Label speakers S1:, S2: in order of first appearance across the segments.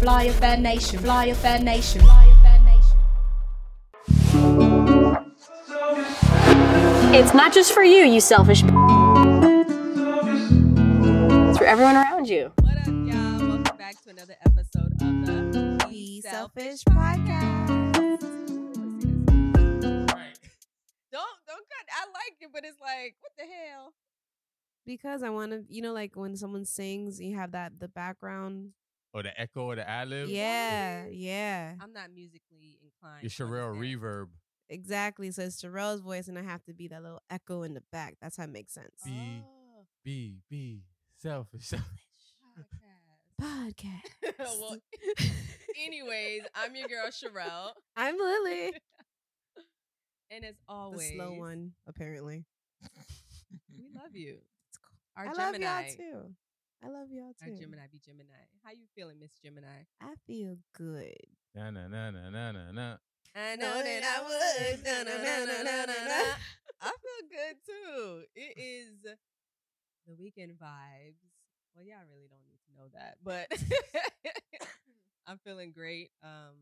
S1: Fly Affair Nation, Fly Affair Nation, Fly Affair Nation.
S2: It's not just for you, you selfish. b- It's for everyone around you.
S3: What up, y'all? Welcome back to another episode of the
S4: Be Selfish podcast.
S3: Don't don't cut. I like it, but it's like, what the hell?
S4: Because I want to, you know, like when someone sings, you have that the background.
S5: Or the echo or the ad lib.
S4: Yeah, yeah,
S3: I'm not musically inclined.
S5: Your
S3: to Sharrell
S5: reverb.
S4: exactly. So it's Sharrell's voice, and I have to be that little echo in the back. That's how it makes sense.
S5: Be-
S3: Oh,
S5: Be be selfish.
S3: podcast.
S4: Podcast.
S3: well, anyways, I'm your girl Sharrell,
S4: I'm Lilly.
S3: and as always,
S4: the
S3: always,
S4: slow one, apparently.
S3: We love you. Our
S4: I love y'all too. I love y'all too.
S3: Our
S4: too.
S3: Gemini be Gemini. How you feeling, Miss Gemini?
S4: I feel good.
S5: na na na na na na na.
S3: I
S4: know that I would. Na, na, na, na, na, na, na.
S3: I feel good too. It is the weekend vibes. Well, y'all really don't need to know that, but I'm feeling great. Um,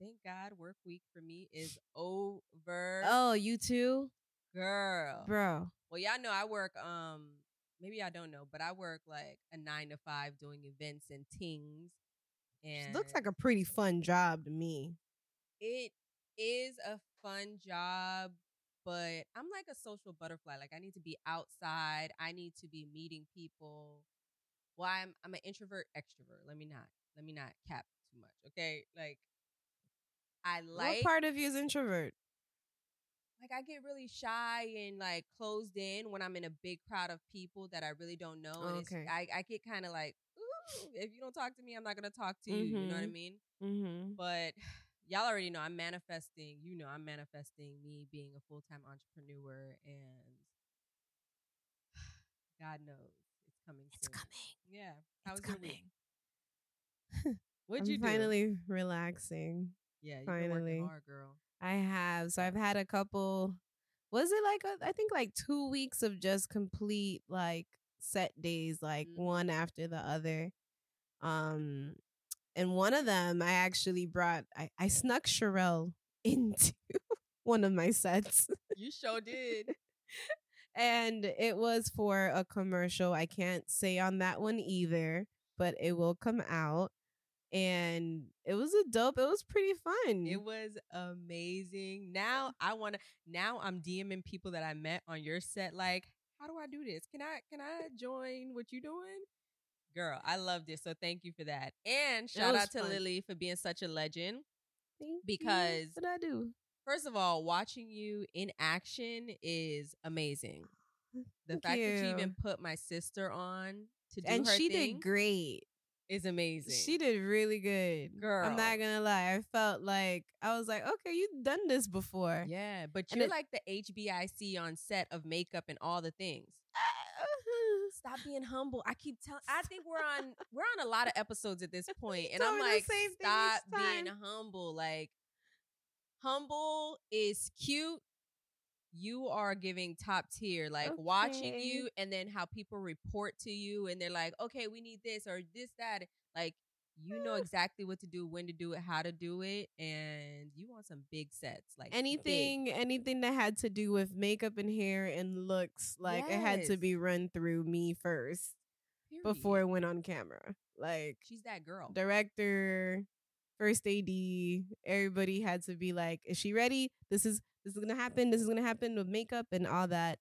S3: thank God, work week for me is over.
S4: Oh, you too,
S3: girl,
S4: bro.
S3: Well, y'all know I work. Um, maybe I don't know, but I work like a nine to five doing events and things. And
S4: Looks like a pretty fun job to me.
S3: it is a fun job, but I'm like a social butterfly. Like I need to be outside. I need to be meeting people. Well, I'm I'm an introvert extrovert. Let me not let me not cap too much. Okay, like I like
S4: what part of you is introvert?
S3: Like I get really shy and like closed in when I'm in a big crowd of people that I really don't know. And it's,
S4: Okay.
S3: I I get kind of like, ooh, if you don't talk to me, I'm not gonna talk to you. You know what I
S4: Mhm.
S3: mean?
S4: Mm-hmm.
S3: But y'all already know I'm manifesting. You know I'm manifesting me being a full time entrepreneur, and God knows it's coming.
S4: It's
S3: soon.
S4: coming.
S3: Yeah. How was
S4: It's
S3: your week?
S4: coming.
S3: What'd
S4: I'm
S3: you do?
S4: finally relaxing.
S3: yeah, you've been
S4: finally.
S3: working hard, girl.
S4: I have. So I've had a couple. Was it like a, I think like two weeks of just complete like set days, like
S3: Mhm.
S4: one after the other. Um, and one of them I actually brought. I I snuck Sharrell into one of my sets.
S3: You sure did.
S4: and it was for a commercial. I can't say on that one either, but it will come out. And it was a dope. It was pretty fun.
S3: It was amazing. Now I want to. Now I'm DMing people that I met on your set. Like, how do I do this? Can I can I join what you're doing? Girl, I loved it. So thank you for that. And shout out to
S4: fun.
S3: Lilly for being such a legend.
S4: Thank you.
S3: because-
S4: what I do?
S3: First of all, watching you in action is amazing. Ah, the
S4: Thank
S3: fact that you
S4: you.
S3: even put my sister on to do
S4: and she
S3: thing
S4: did great.
S3: Is amazing.
S4: She did really good.
S3: Girl.
S4: I'm not gonna lie. I felt like I was like, okay, you've done this before.
S3: Yeah, but you're
S4: it-
S3: like the HBIC on set of makeup and all the things. Stop being humble. I keep telling. I think we're on we're on a lot of episodes at this point, and I'm like, stop being humble. Like, humble is cute. You are giving top tier. Like watching you, and then how people report to you, and they're like, okay, we need this or this that. Like, you know exactly what to do, when to do it, how to do it, and you want some big sets. Like big.
S4: anything, anything that had to do with makeup and hair and looks, like it had to be run through me first before it went on camera. Like
S3: she's that girl.
S4: director, first AD, everybody had to be like, "Is she ready? This is this is gonna happen. This is gonna happen with makeup and all that."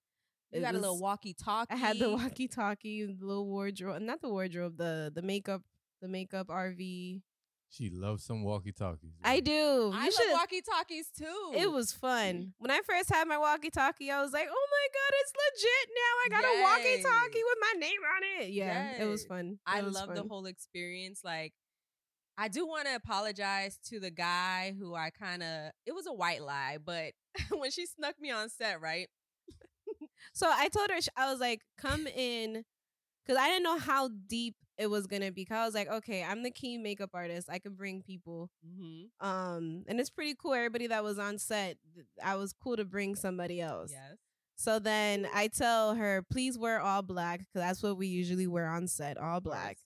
S3: You
S4: It
S3: got a little walkie talkie.
S4: I had the walkie-talkie, the little wardrobe, not the wardrobe, the the makeup, the makeup RV.
S5: She loves some walkie talkies.
S4: I do. You
S3: I
S4: should.
S3: love walkie talkies too.
S4: It was fun. Mm. When I first had my walkie-talkie, I was like, "Oh my god, it's legit now! I got a walkie-talkie with my name on it." Yeah, it was fun.
S3: I
S4: It was
S3: love the whole experience. Like, I do want to apologize to the guy who I kind of. It was a white lie, but when she snuck me on set, right?
S4: So I told her, I was like, come in. Cause I didn't know how deep it was gonna be. Cause I was like, okay, I'm the key makeup artist. I could bring people.
S3: Mm-hmm.
S4: Um, and it's pretty cool. Everybody that was on set, I was cool to bring somebody else.
S3: Yes.
S4: So then I tell her, please wear all black, because that's what we usually wear on set, all black.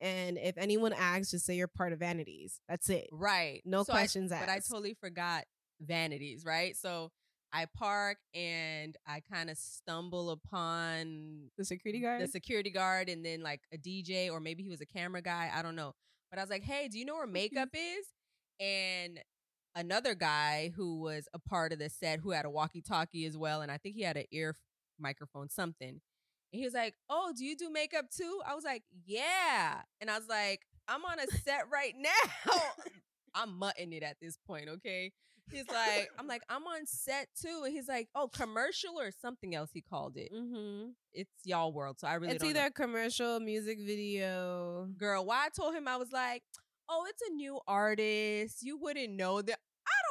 S4: And if anyone asks, just say you're part of Vanities. That's it.
S3: Right.
S4: No
S3: So I-
S4: questions
S3: But I totally forgot vanities, right? So I park and I kind of stumble upon
S4: The security guard.
S3: the security guard and then like a DJ or maybe he was a camera guy. I don't know. But I was like, hey, do you know where makeup is? And another guy who was a part of the set who had a walkie talkie as well. And I think he had an ear microphone, something. And he was like, oh, do you do makeup too? I was like, yeah. And I was like, I'm on a set right now. I'm mutting it at this point, okay? He's like, I'm like, I'm on set too. And he's like, oh, commercial or something else he called it.
S4: mm-hmm.
S3: It's y'all world. So I really
S4: It's either
S3: know.
S4: commercial, music video.
S3: girl. Why I told him I was like, oh, it's a new artist. You wouldn't know that.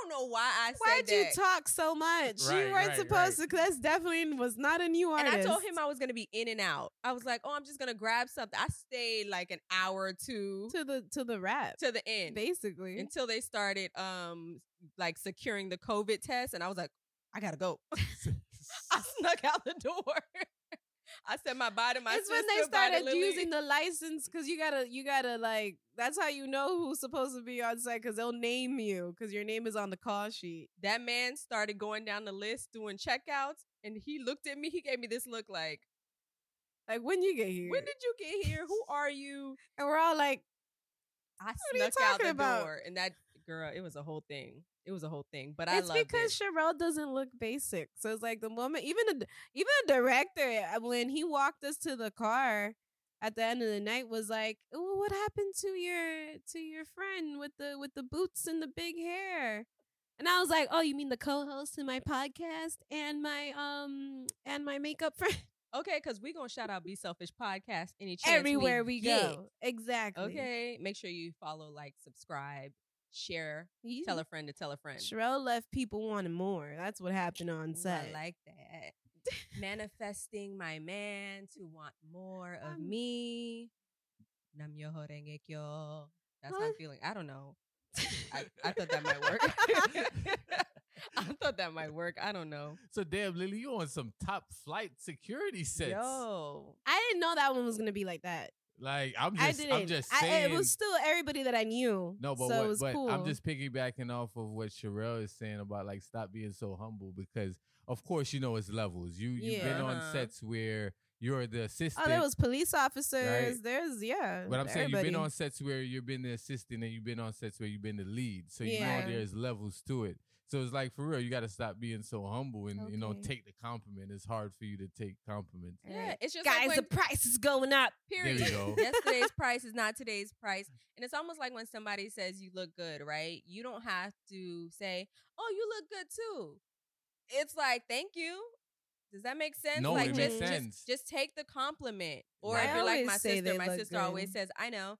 S3: I don't know why I said
S4: Why'd you talk so much?
S5: Right,
S4: you weren't
S5: right,
S4: supposed
S5: right.
S4: to. That's definitely was not a new artist. and.
S3: I told him I was gonna be in and out. I was like, oh, I'm just gonna grab something. I stayed like an hour or two
S4: to the to the rap,
S3: to the end
S4: basically.
S3: until they started um like securing the COVID test, and I was like, I gotta go. I snuck out the door. I said my body, my
S4: it's when they
S3: sister, body,
S4: started using the license because you gotta you gotta like that's how you know who's supposed to be on site because they'll name you because your name is on the call sheet.
S3: that man started going down the list doing checkouts and he looked at me he gave me this look like
S4: Like when you get here,
S3: when did you get here who are you
S4: and we're all like,
S3: i snuck out the
S4: about?
S3: door and that girl it was a whole thing it was a whole thing but i
S4: it's because
S3: it
S4: Sharrell doesn't look basic. So it's like the moment, even the even the director uh, when he walked us to the car at the end of the night was like, "Oh, what happened to your to your friend with the with the boots and the big hair?" And I was like, "Oh, you mean the co-host in my podcast and my um and my makeup friend
S3: okay because we're gonna shout out be selfish podcast any chance
S4: everywhere we,
S3: get.
S4: go." Exactly.
S3: okay make sure you follow like subscribe share
S4: You-
S3: tell a friend to tell a friend
S4: Sharrell left people wanting more. That's what happened on
S3: Ooh,
S4: set.
S3: I like that. Manifesting my man to want more of
S4: Um,
S3: me. Nam myoho renge kyo. That's how I'm feeling. I don't know. I, I thought that might work. I thought that might work. I don't know.
S5: So damn, Lilly, you on some top flight security sets.
S3: Yo.
S4: I didn't know that one was gonna be like that.
S5: Like I'm just, I
S4: didn't.
S5: I'm just
S4: I-
S5: saying.
S4: it was still everybody that I knew.
S5: no, but
S4: so
S5: what, but
S4: cool.
S5: I'm just piggybacking off of what Sharrell is saying about like stop being so humble because of course you know it's levels. You you've been on sets where you're the assistant.
S4: Oh, there was police officers.
S5: Right.
S4: There's yeah.
S5: But I'm saying you've been on sets where you've been the assistant and you've been on sets where you've been the lead. So you
S4: Yeah.
S5: know there's levels to it. So it's like for real, you got to stop being so humble and you know take the compliment. It's hard for you to take compliments.
S3: Yeah. It's just
S4: guys.
S3: like
S4: the
S3: when,
S4: price is going up.
S3: period.
S5: you go.
S3: Yesterday's price is not today's price. And it's almost like when somebody says you look good, right? You don't have to say, "Oh, you look good too." It's like, "Thank you." Does that make sense?
S5: No,
S3: like
S5: it
S3: just,
S5: makes
S3: just-
S5: sense.
S3: Just, take the compliment. Or
S5: Right.
S3: if you're like my sister, my
S4: look
S3: sister always says, "I know."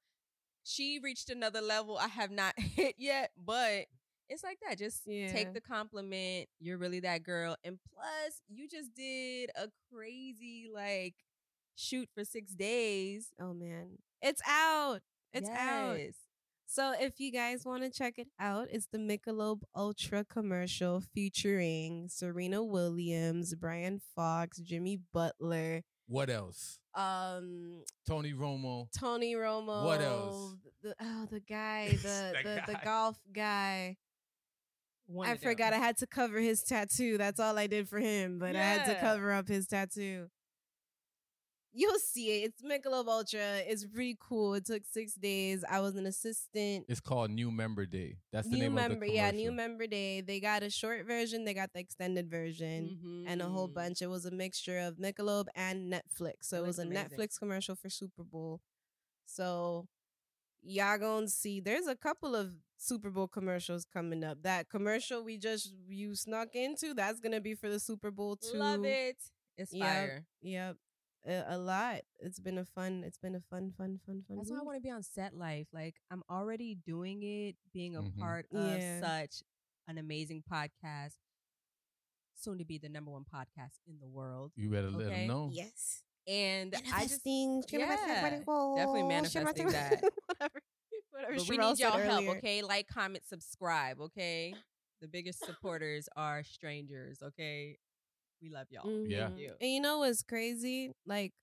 S3: She reached another level I have not hit yet, but it's like that. Just
S4: Yeah.
S3: take the compliment. You're really that girl. And plus, you just did a crazy like shoot for 6 days.
S4: Oh man, it's out. It's out. So if you guys want to check it out, it's the Michelob Ultra commercial featuring Serena Williams, Brian Cox, Jimmy Butler,
S5: What else?
S4: um,
S5: Tony Romo.
S4: Tony Romo.
S5: What else?
S4: The, oh, the guy, the the, the
S5: guy.
S4: golf guy.
S3: One
S4: I
S3: of them.
S4: forgot I had to cover his tattoo. That's all I did for him, but I had to cover up his tattoo. You'll see it. It's Michelob Ultra. It's pretty cool. It took six days. I was an assistant.
S5: It's called New Member Day. That's the
S4: new
S5: name
S4: member,
S5: of the
S4: yeah, new member day. They got a short version. They got the extended version. And a whole
S3: Mhm.
S4: bunch. It was a mixture of Michelob and Netflix. So
S3: It
S4: it, was a
S3: amazing.
S4: Netflix commercial for Super Bowl. So y'all gonna see. There's a couple of Super Bowl commercials coming up. That commercial we just you snuck into, that's gonna be for the Super Bowl too.
S3: Love it. It's
S4: Yep.
S3: fire.
S4: Yep. A, a lot. It's been a fun. It's been a fun, fun, fun, fun.
S3: That's why I want to be on set life. Like I'm already doing it, being a
S5: Mhm.
S3: part of
S4: Yeah.
S3: such an amazing podcast. Soon to be the number one podcast in the world.
S5: You better let
S3: Okay.
S5: them know.
S4: Yes.
S3: And I just
S4: Manifesting.
S3: yeah, definitely manifesting that.
S4: Whatever. Whatever.
S3: but we need y'all help, okay? Like, comment, subscribe, okay? The biggest supporters are strangers, okay? We love y'all.
S5: Yeah.
S4: Mhm.
S3: you.
S4: And you know what's crazy? Like,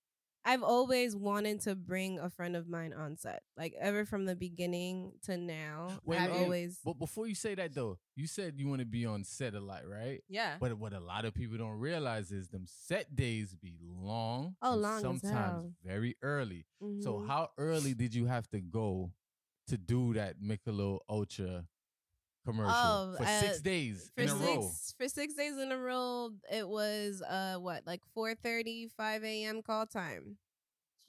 S4: I've always wanted to bring a friend of mine on set, like ever from the beginning to now.
S5: Wait,
S4: I've
S5: wait,
S4: always.
S5: But before you say that though, you said you want to be on set a lot, right?
S3: Yeah.
S5: But what a lot of people don't realize is them set days be long.
S4: Oh, long
S5: sometimes very early. So
S4: Mhm.
S5: how early did you have to go to do that Michelob Ultra commercial
S4: Oh,
S5: for
S4: uh,
S5: six days
S4: for
S5: in
S4: six
S5: a row?
S4: for six days in a row, it was uh what like 4 5 a.m. call time.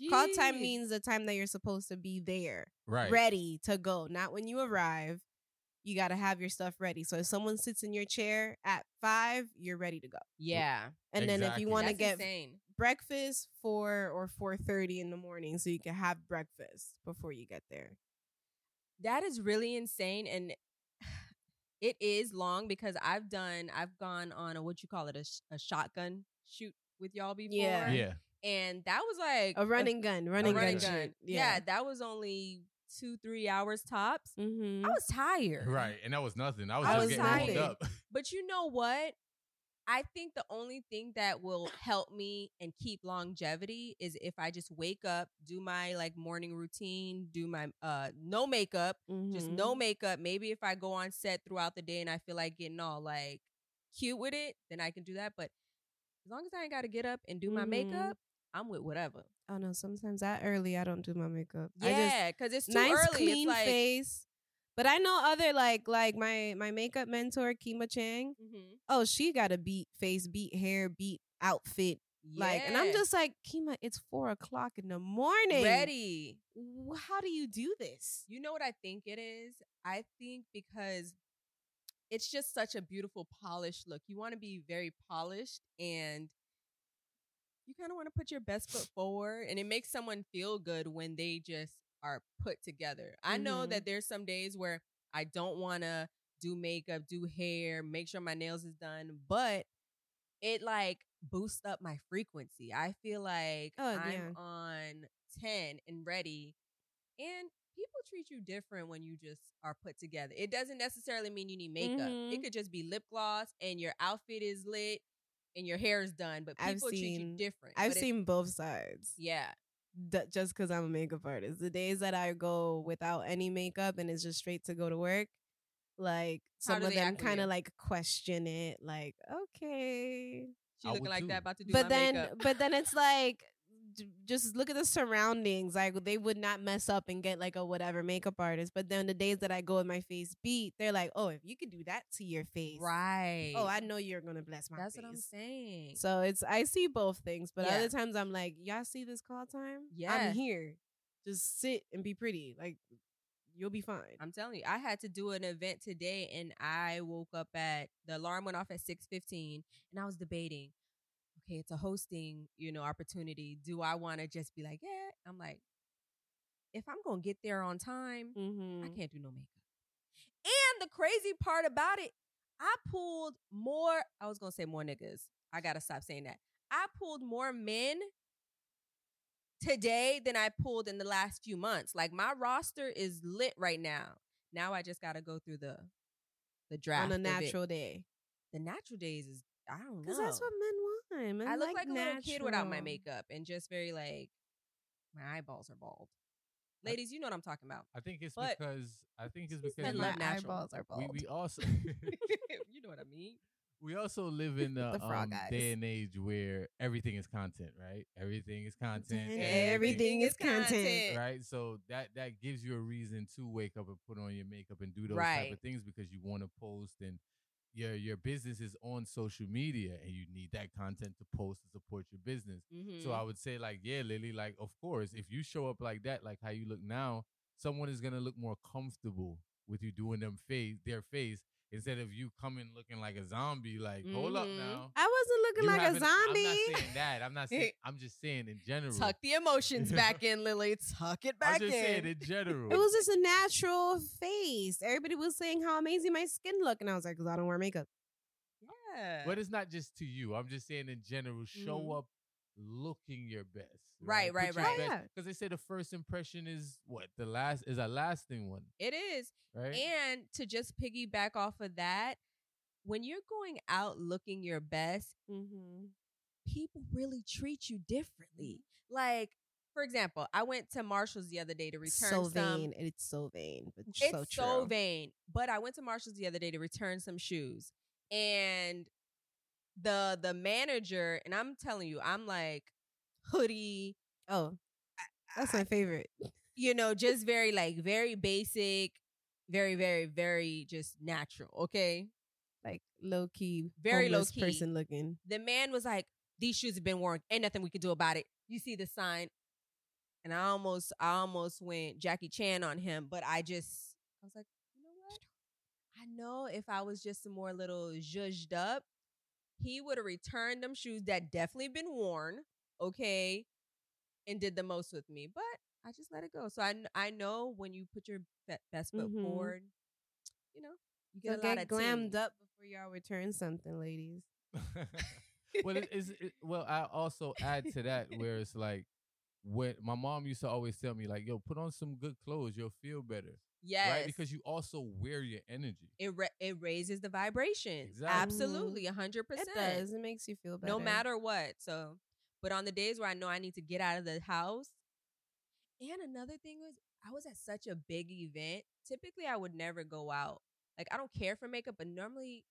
S4: Call time means the time that you're supposed to be there,
S5: Right.
S4: ready to go. Not when you arrive. You got to have your stuff ready. So if someone sits in your chair at five, you're ready to go.
S3: Yeah.
S4: And then if you want to get
S3: insane.
S4: breakfast, four or four thirty in the morning, so you can have breakfast before you get there.
S3: That is really insane. And it is long because I've done, I've gone on a what you call it, a, sh- a shotgun shoot with y'all before.
S4: Yeah.
S5: Yeah.
S3: And that was like
S4: A running gun,
S3: a
S4: running,
S3: running
S4: gun,
S3: gun.
S4: shoot.
S3: Yeah. that was only two, three hours tops.
S4: Mm-hmm.
S3: I was tired.
S5: Right. And that was nothing. I was
S3: I
S5: just
S3: was
S5: getting warmed
S4: tired.
S5: up.
S3: But you know what? I think the only thing that will help me and keep longevity is if I just wake up, do my like morning routine, do my uh no makeup, just
S4: Mm-hmm.
S3: no makeup. Maybe if I go on set throughout the day and I feel like getting all like cute with it, then I can do that. But as long as I ain't got to get up and do my
S4: Mhm.
S3: makeup, I'm with whatever.
S4: I oh, no, sometimes that early I don't do my makeup.
S3: Yeah, because it's too
S4: nice
S3: early.
S4: clean
S3: it's like,
S4: face. But I know other like like my my makeup mentor Kima Chang.
S3: Mhm.
S4: Oh, she got a beat face, beat hair, beat outfit. Like, and I'm just like Kima. It's four o'clock in the morning.
S3: ready.
S4: How do you do this?
S3: You know what I think it is? I think because it's just such a beautiful polished look. You want to be very polished and you kind of want to put your best foot forward and it makes someone feel good when they just are put together. I know that there's some days where I don't want to do makeup, do hair, make sure my nails is done, but it like boosts up my frequency. I feel like
S4: Oh,
S3: I'm
S4: yeah.
S3: on 10 and ready and people treat you different when you just are put together. It doesn't necessarily mean you need makeup.
S4: Mhm.
S3: It could just be lip gloss and your outfit is lit and your hair is done, but people
S4: I've
S3: treat you
S4: seen-
S3: different.
S4: I've
S3: But
S4: seen both sides.
S3: yeah.
S4: D- just because I'm a makeup artist. The days that I go without any makeup and it's just straight to go to work, like
S3: How
S4: some of them kind of like question it, like okay,
S3: She
S5: I
S3: looking like
S5: too.
S3: that about to do
S4: but
S3: my
S4: then
S3: makeup.
S4: but then it's like j- just look at the surroundings like they would not mess up and get like a whatever makeup artist but then the days that i go with my face beat they're like oh if you could do that to your face oh,
S3: right.
S4: oh i know you're gonna bless my
S3: That's
S4: face
S3: what I'm saying.
S4: so it's i see both things but
S3: Yeah.
S4: other times i'm like y'all see this call time
S3: Yeah.
S4: i'm here just sit and be pretty like you'll be fine
S3: I'm telling you, I had to do an event today and I woke up at the alarm went off at 6:15 and I was debating, okay, it's a hosting, you know, opportunity. Do I want to just be like, yeah? I'm like, if I'm going to get there on time,
S4: mm-hmm.
S3: I can't do no makeup. And the crazy part about it, I pulled more, I was going to say more niggas. I got to stop saying that. I pulled more men today than I pulled in the last few months. Like my roster is lit right now. Now I just got to go through the the draft
S4: on a natural day
S3: The natural days is I don't know.
S4: because that's what men want men
S3: I look like,
S4: like,
S3: a little kid without my makeup and just very like my eyeballs are bald. Ladies, you know what I'm talking about.
S5: I think it's
S3: But-
S5: because I think it's because
S3: said
S5: we,
S3: love
S4: my
S3: natural.
S4: eyeballs are bald
S5: we also
S3: you know what I mean?
S5: we also live in a
S4: The
S5: um, day and age where everything is content, right? Everything is content.
S4: And
S5: and
S4: everything is content.
S5: right? So that that gives you a reason to wake up and put on your makeup and do those type of things because you want to post and your your business is on social media and you need that content to post to support your business.
S3: Mm-hmm.
S5: So I would say like, yeah, Lilly, like of course, if you show up like that, like how you look now, someone is gonna look more comfortable with you doing them face their face instead of you coming looking like a zombie. Like, hold up
S3: Mhm.
S5: now.
S4: I wasn't looking
S5: You
S4: like a zombie.
S5: I'm not saying that. I'm not saying. I'm just saying in general.
S3: Tuck the emotions back in, Lilly. Tuck it back
S5: I'm just
S3: in.
S5: saying in general.
S4: It was just a natural face. Everybody was saying how amazing my skin looked, and I was like, "Cause I don't wear makeup."
S3: yeah.
S5: But it's not just to you. I'm just saying in general, show
S3: Mhm.
S5: up looking your best.
S3: Right, right,
S5: Put your
S3: right.
S4: Yeah.
S5: Because they say the first impression is what the last is a lasting one,
S3: It is.
S5: right?
S3: And to just piggyback off of that, when you're going out looking your best,
S4: Mm-hmm.
S3: people really treat you differently. Like, for example, I went to Marshall's the other day to return
S4: so
S3: some.
S4: vain. It's so vain, but
S3: It's
S4: so
S3: so, vain. But I went to Marshall's the other day to return some shoes, and the the manager and I'm telling you, I'm like hoodie,
S4: Oh, that's my favorite.
S3: you know, just very like very basic, very very very just natural. Okay,
S4: Like low key,
S3: Very low-key.
S4: person looking.
S3: the man was like, "These shoes have been worn. Ain't nothing we can do about it. You see the sign." And I almost, I almost went Jackie Chan on him, but I just, I was like, you know what? I know if I was just some more little zhuzhed up, he would have returned them shoes that definitely been worn, okay, and did the most with me. But I just let it go. So I, I know when you put your be- best foot
S4: Mhm.
S3: forward, you know, you
S4: So
S3: get a lot
S4: get
S3: of
S4: glammed
S3: tings.
S4: up before y'all return something, ladies.
S5: well, it is. It, well, I also add to that where it's like when my mom used to always tell me like, "Yo, put on some good clothes. You'll feel better."
S3: Yes,
S5: Right? Because you also wear your energy.
S3: it ra- it raises the vibration.
S5: Exactly.
S3: Absolutely, a hundred
S4: It
S3: percent.
S4: does. It makes you feel better.
S3: no matter what. So, but on the days where I know I need to get out of the house, and another thing was I was at such a big event. Typically, I would never go out. Like I don't care for makeup, but normally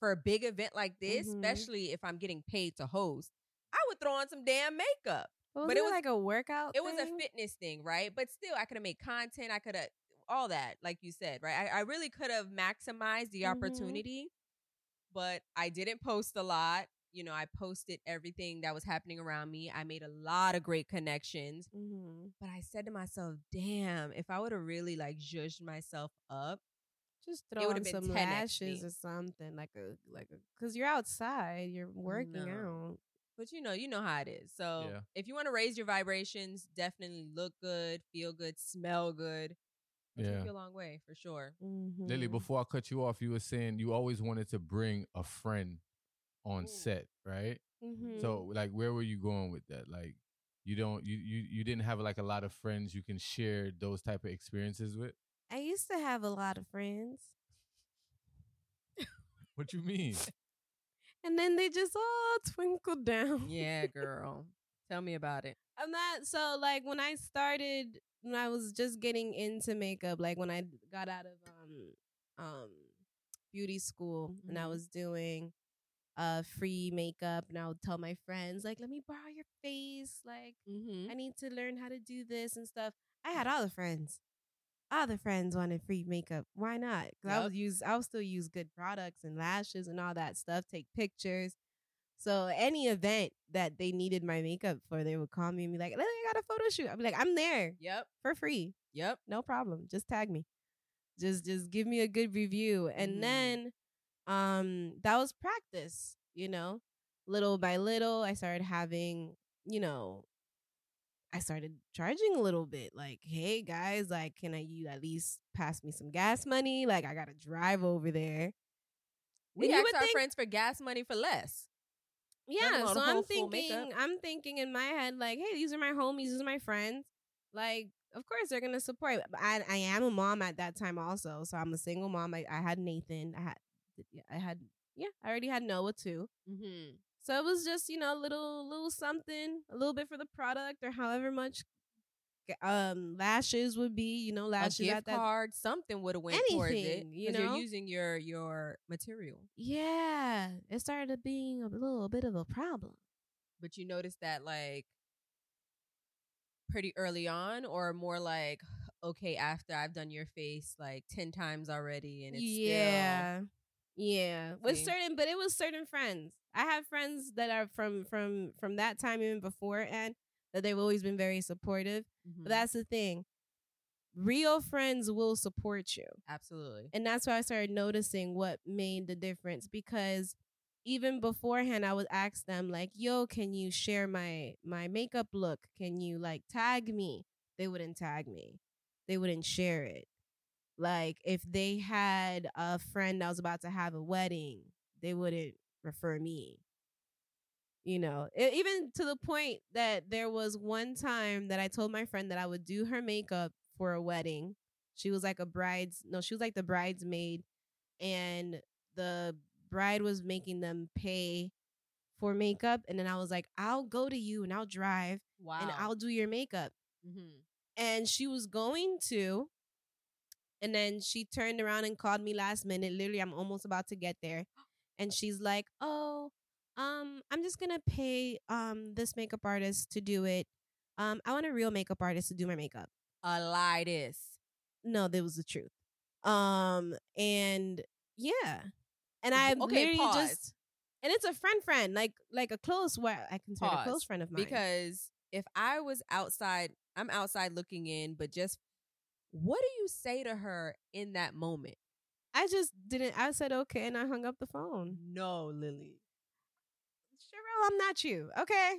S3: for a big event like this,
S4: Mhm.
S3: especially if I'm getting paid to host, I would throw on some damn makeup.
S4: But,
S3: but it was-
S4: like a workout.
S3: It was a fitness thing, right? But still, I could have made content. I could have all that, like you said, right? I, I really could have maximized the
S4: Mhm.
S3: opportunity, but I didn't post a lot. You know, I posted everything that was happening around me. I made a lot of great connections,
S4: Mhm.
S3: but I said to myself, "Damn, if I would have really like zhuzhed myself up,
S4: Just throw
S3: would've
S4: on some
S3: 10x
S4: lashes or something like a like a because you're outside, you're working
S3: know.
S4: out.
S3: but you know, you know how it is. So
S5: Yeah.
S3: if you want to raise your vibrations, definitely look good, feel good, smell good. It'll
S5: Yeah.
S3: take you a long way for sure.
S5: Lilly,
S4: Mhm.
S5: before I cut you off, you were saying you always wanted to bring a friend on
S3: Ooh.
S5: set, right?
S4: Mhm.
S5: So, like, where were you going with that? Like, you don't, you you you didn't have like a lot of friends you can share those type of experiences with.
S4: I used to have a lot of friends,
S5: What you mean?
S4: and then they just all twinkled down.
S3: Yeah, girl. Tell me about it.
S4: I'm not so like when I started when I was just getting into makeup, like when I got out of um um beauty school and I
S3: Mhm.
S4: was doing uh free makeup and I would tell my friends like let me borrow your face like
S3: Mm-hmm.
S4: I need to learn how to do this and stuff. I had all the friends. All the friends wanted free makeup. Why not? Because I would use I'll still use good products and lashes and all that stuff, take pictures. So any event that they needed my makeup for, they would call me and be like, I got a photo shoot." I'd be like, I'm there
S3: Yep.
S4: for free.
S3: Yep.
S4: No problem. Just tag me. Just just give me a good review. And
S3: Mhm.
S4: then um that was practice, you know. Little by little, I started having, you know, I started charging a little bit. Like, hey guys, like, can I you at least pass me some gas money? Like, I gotta drive over there.
S3: We
S4: And you
S3: ask
S4: would
S3: our
S4: think-
S3: friends for gas money for less.
S4: Yeah, so I'm thinking. I'm thinking in my head, like, hey, these are my homies, these are my friends. Like, of course they're gonna support. I, I am a mom at that time also, so I'm a single mom. I, I had Nathan. I had, I had, yeah, I already had Noah too.
S3: Mm-hmm.
S4: So it was just you know a little, little something, a little bit for the product or however much, um, lashes would be. You know,
S3: A gift
S4: at that.
S3: card, something would have went towards it.
S4: Anything, you know?
S3: you're using your your material.
S4: Yeah, it started being a little bit of a problem.
S3: But you noticed that like pretty early on, or more like okay after I've done your face like ten times already, and it's
S4: yeah yeah with
S3: See?
S4: certain but it was certain friends. I have friends that are from from from that time even before and that they've always been very supportive
S3: still
S4: but mm-hmm. that's the thing. Real friends will support you.
S3: Absolutely.
S4: And that's why i started noticing what made the difference because even beforehand i would ask them like yo can you share my my makeup look? Can you like tag me? They wouldn't tag me. They wouldn't share it like if they had a friend that was about to have a wedding they wouldn't refer me you know E- even to the point that there was one time that i told my friend that i would do her makeup for a wedding she was like a bride's no she was like the bridesmaid and the bride was making them pay for makeup, and then I was like, I'll go to you and I'll drive
S3: Wow.
S4: and I'll do your makeup.
S3: hmm
S4: And she was going to, and then she turned around and called me last minute. Literally, I'm almost about to get there, and she's like, "Oh, um, I'm just gonna pay um this makeup artist to do it. Um, I want a real makeup artist to do my makeup."
S3: A lie. This.
S4: no, that was the truth. Um, and yeah, and I
S3: Okay,
S4: literally
S3: pause.
S4: just, and it's a friend, friend, like like a close, what I consider a close friend of mine.
S3: Because if I was outside, I'm outside looking in, but just what do you say to her in that moment?
S4: I just didn't. I said okay, and I hung up the phone.
S3: No, Lilly.
S4: Cheryl, I'm not you. Okay.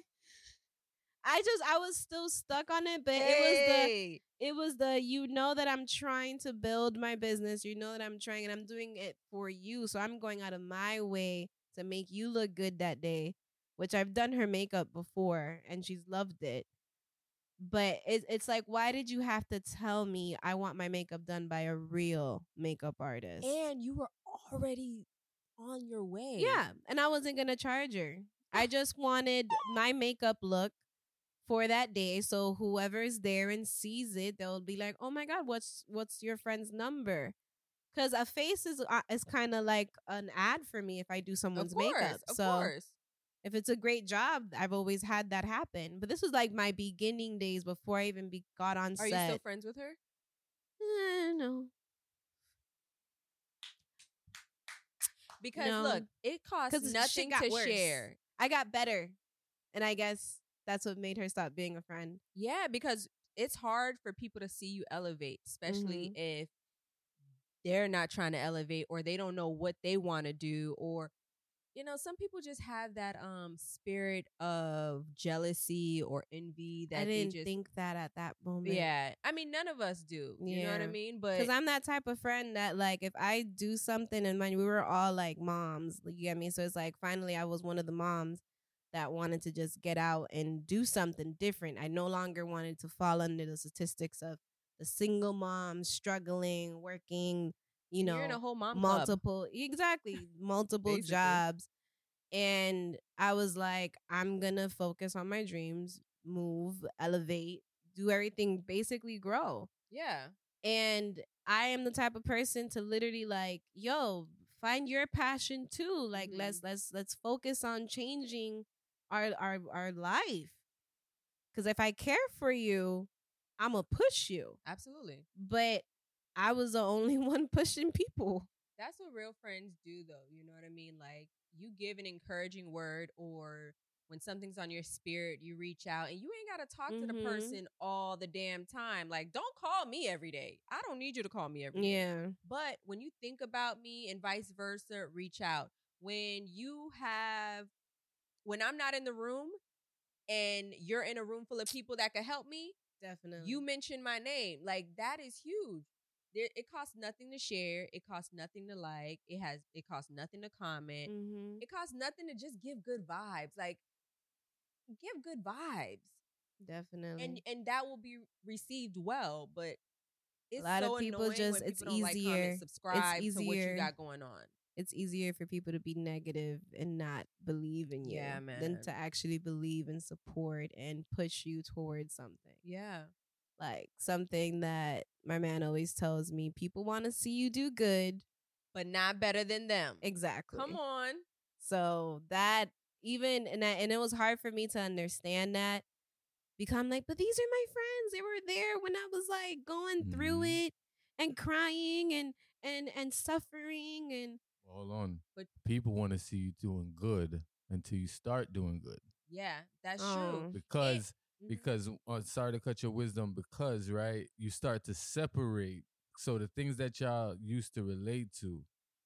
S4: I just I was still stuck on it, but it was the it was the you know that I'm trying to build my business. You know that I'm trying and I'm doing it for you. So I'm going out of my way to make you look good that day, which I've done her makeup before and she's loved it. But it's it's like why did you have to tell me I want my makeup done by a real makeup artist?
S3: and you were already on your way.
S4: Yeah, and I wasn't gonna charge her. I just wanted my makeup look for that day, so whoever's there and sees it, they'll be like, "Oh my god, what's what's your friend's number?" Because a face is uh, is kind of like an ad for me if I do someone's
S3: course.
S4: makeup.
S3: Of
S4: so
S3: course.
S4: If it's a great job, I've always had that happen. But this was like my beginning days before I even be, got on
S3: Are
S4: set.
S3: you still friends with her?
S4: Eh, no,
S3: Because
S4: No.
S3: look, it costs
S4: 'Cause shit
S3: nothing
S4: got
S3: to
S4: worse.
S3: share.
S4: I got better, and I guess that's what made her stop being a friend.
S3: Yeah, because it's hard for people to see you elevate, especially
S4: Mm-hmm.
S3: if they're not trying to elevate or they don't know what they want to do or you know, some people just have that um spirit of jealousy or envy that
S4: I didn't
S3: just
S4: think that at that moment.
S3: Yeah. I mean, none of us do. You know what I mean? But
S4: Because I'm that type of friend that, like, if I do something and mind, we were all like moms, you get me? So it's like, finally, I was one of the moms that wanted to just get out and do something different. I no longer wanted to fall under the statistics of the single mom struggling, working, you know,
S3: you're in a whole mom club.
S4: multiple exactly multiple jobs and i was like i'm gonna focus on my dreams move elevate do everything basically grow
S3: Yeah.
S4: and i am the type of person to literally like yo find your passion too like
S3: Mhm.
S4: let's let's let's focus on changing our our our life because if i care for you i'm gonna push you
S3: Absolutely.
S4: but i was the only one pushing people
S3: That's what real friends do, though. You know what I mean? Like, you give an encouraging word, or when something's on your spirit, you reach out and you ain't got to talk to the
S4: Mhm.
S3: person all the damn time. Like, don't call me every day. I don't need you to call me every day.
S4: yeah
S3: But when you think about me and vice versa, reach out. When you have, when I'm not in the room and you're in a room full of people that could help me,
S4: definitely
S3: you mention my name. Like that is huge. There, it costs nothing to share. It costs nothing to like. It has. It costs nothing to comment.
S4: hmm
S3: It costs nothing to just give good vibes. Like give good vibes,
S4: definitely
S3: and and that will be received well. But it's a
S4: lot of people just-
S3: when
S4: it's
S3: people don't like,
S4: easier-
S3: comment,
S4: it's
S3: subscribe to what you
S4: easier.
S3: got going on.
S4: it's easier for people to be negative and not believe in you
S3: Yeah,
S4: than to actually believe and support and push you towards something
S3: Yeah,
S4: like something that my man always tells me people want to see you do good
S3: but not better than them.
S4: exactly
S3: Come on.
S4: so that even and that, and it was hard for me to understand that because I'm like, but these are my friends. They were there when I was like going through
S5: Mhm.
S4: it and crying and and and suffering and
S5: Hold on.
S3: But-
S5: people want to see you doing good until you start doing good.
S3: Yeah, that's
S4: Oh.
S3: true.
S5: Because. Because uh, sorry to cut your wisdom because right you start to separate so the things that y'all used to relate to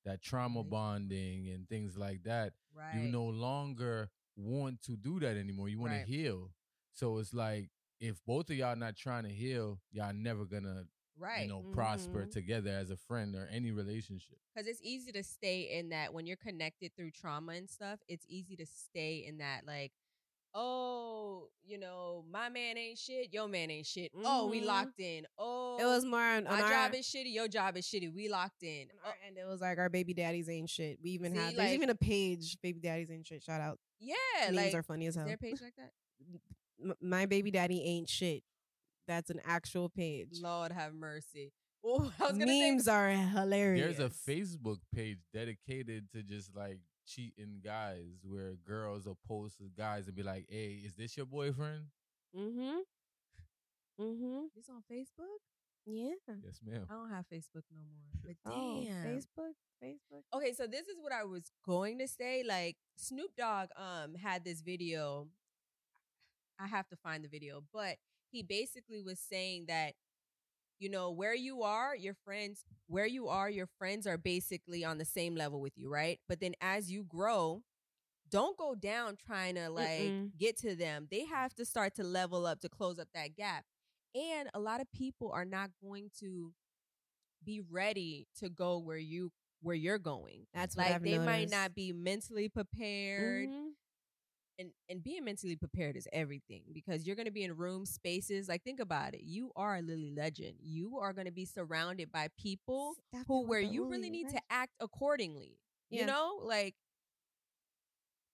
S5: that trauma
S3: Right.
S5: bonding and things like that
S3: Right.
S5: you no longer want to do that anymore you want
S3: Right.
S5: to heal so it's like if both of y'all not trying to heal y'all never gonna
S3: right.
S5: you know prosper
S4: Mhm.
S5: together as a friend or any relationship
S3: because it's easy to stay in that when you're connected through trauma and stuff it's easy to stay in that like oh, you know, my man ain't shit, your man ain't shit. Oh, we
S4: Mhm.
S3: locked in. Oh,
S4: It was more on,
S3: my
S4: on our,
S3: job is shitty, your job is shitty. We locked in. Oh,
S4: our. It was like our baby daddies ain't shit. We even
S3: See,
S4: have there's
S3: like-
S4: even a page, baby daddies ain't shit. Shout out.
S3: yeah,
S4: Memes
S3: like
S4: are funny as
S3: is
S4: hell.
S3: there a page like that?
S4: My baby daddy ain't shit. That's an actual page.
S3: Lord have mercy. Oh, I was gonna
S4: Memes
S3: say,
S4: are hilarious.
S5: There's a Facebook page dedicated to just like cheating guys where girls will post to guys and be like, hey, is this your boyfriend?
S4: Mm-hmm. Mm-hmm.
S3: this on Facebook.
S4: Yeah.
S5: Yes, ma'am.
S3: I don't have Facebook no more. But damn.
S4: Oh, Facebook. Facebook.
S3: Okay, so this is what I was going to say. Like Snoop Dogg um had this video. I have to find the video, but he basically was saying that you know where you are, your friends where you are, your friends are basically on the same level with you, right? But then as you grow, don't go down trying to like
S4: Mm-mm.
S3: get to them. They have to start to level up to close up that gap. And a lot of people are not going to be ready to go where you where you're going.
S4: That's what
S3: Like they might not be mentally prepared.
S4: Mhm.
S3: And and being mentally prepared is everything because you're gonna be in room spaces. Like think about it. You are a Lilly Legend. You are gonna be surrounded by people
S4: Stop
S3: who where you really need to act accordingly.
S4: Yeah.
S3: You know? Like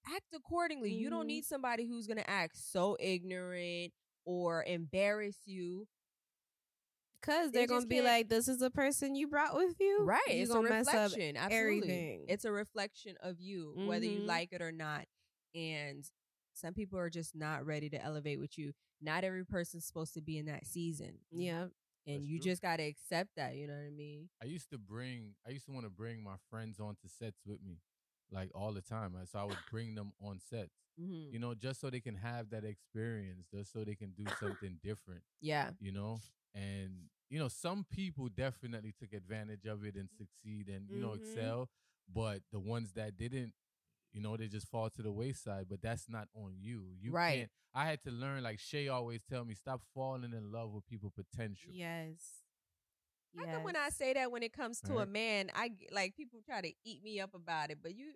S3: act accordingly. You don't
S4: Mhm.
S3: need somebody who's gonna act so ignorant or embarrass you.
S4: Cause
S3: They
S4: they're gonna be
S3: can't-
S4: like, "This is the person you brought with you,
S3: Right.
S4: You
S3: it's a
S4: gonna mess up
S3: reflection. Absolutely.
S4: everything.
S3: It's a reflection of you, whether you
S4: Mhm.
S3: like it or not. And some people are just not ready to elevate with you. Not every person's supposed to be in that season.
S4: yeah,
S3: And
S5: That's
S3: you
S5: true.
S3: just gotta accept that, you know what I mean?
S5: I used to bring, I used to want to bring my friends onto sets with me, like all the time. So I would bring them on sets,
S3: Mm-hmm.
S5: you know, just so they can have that experience, just so they can do something different,
S3: Yeah.
S5: you know. And you know, some people definitely took advantage of it and succeed and you know
S4: Mhm.
S5: excel, but the ones that didn't, you know, they just fall to the wayside. But that's not on you. You
S3: Right.
S5: can't. I had to learn, like Shay always tell me, stop falling in love with people potential.
S4: yes,
S3: How come when I say that when it comes to a man, I like people try to eat me up about it, but you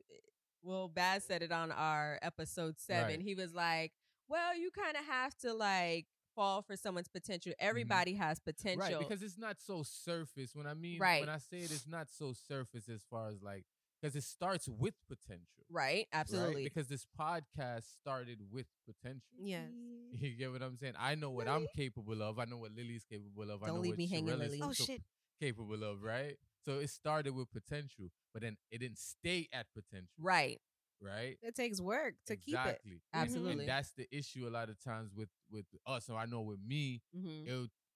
S3: well, Baz said it on our episode seven.
S5: Right.
S3: He was like, Well, you kind of have to like fall for someone's potential. Everybody has potential.
S5: Mm-hmm. Right, because it's not so surface. When I mean,
S3: Right.
S5: when I say it, it's not so surface as far as like, because it starts with potential.
S3: right,
S5: right?
S3: absolutely.
S5: Because this podcast started with potential.
S4: yes.
S5: You get what I'm saying? I know what I'm capable of. I know what Lilly's capable of. I
S3: Don't
S5: know
S3: leave
S5: what
S3: me hanging,
S5: Sharella's
S3: Lilly.
S4: Oh shit!
S5: capable of, right? So it started with potential, but then it didn't stay at potential,
S3: right.
S5: right?
S4: It takes work to keep it.
S5: exactly. And-
S3: Absolutely.
S5: And that's the issue a lot of times with with us. So I know with me,
S3: Mm-hmm.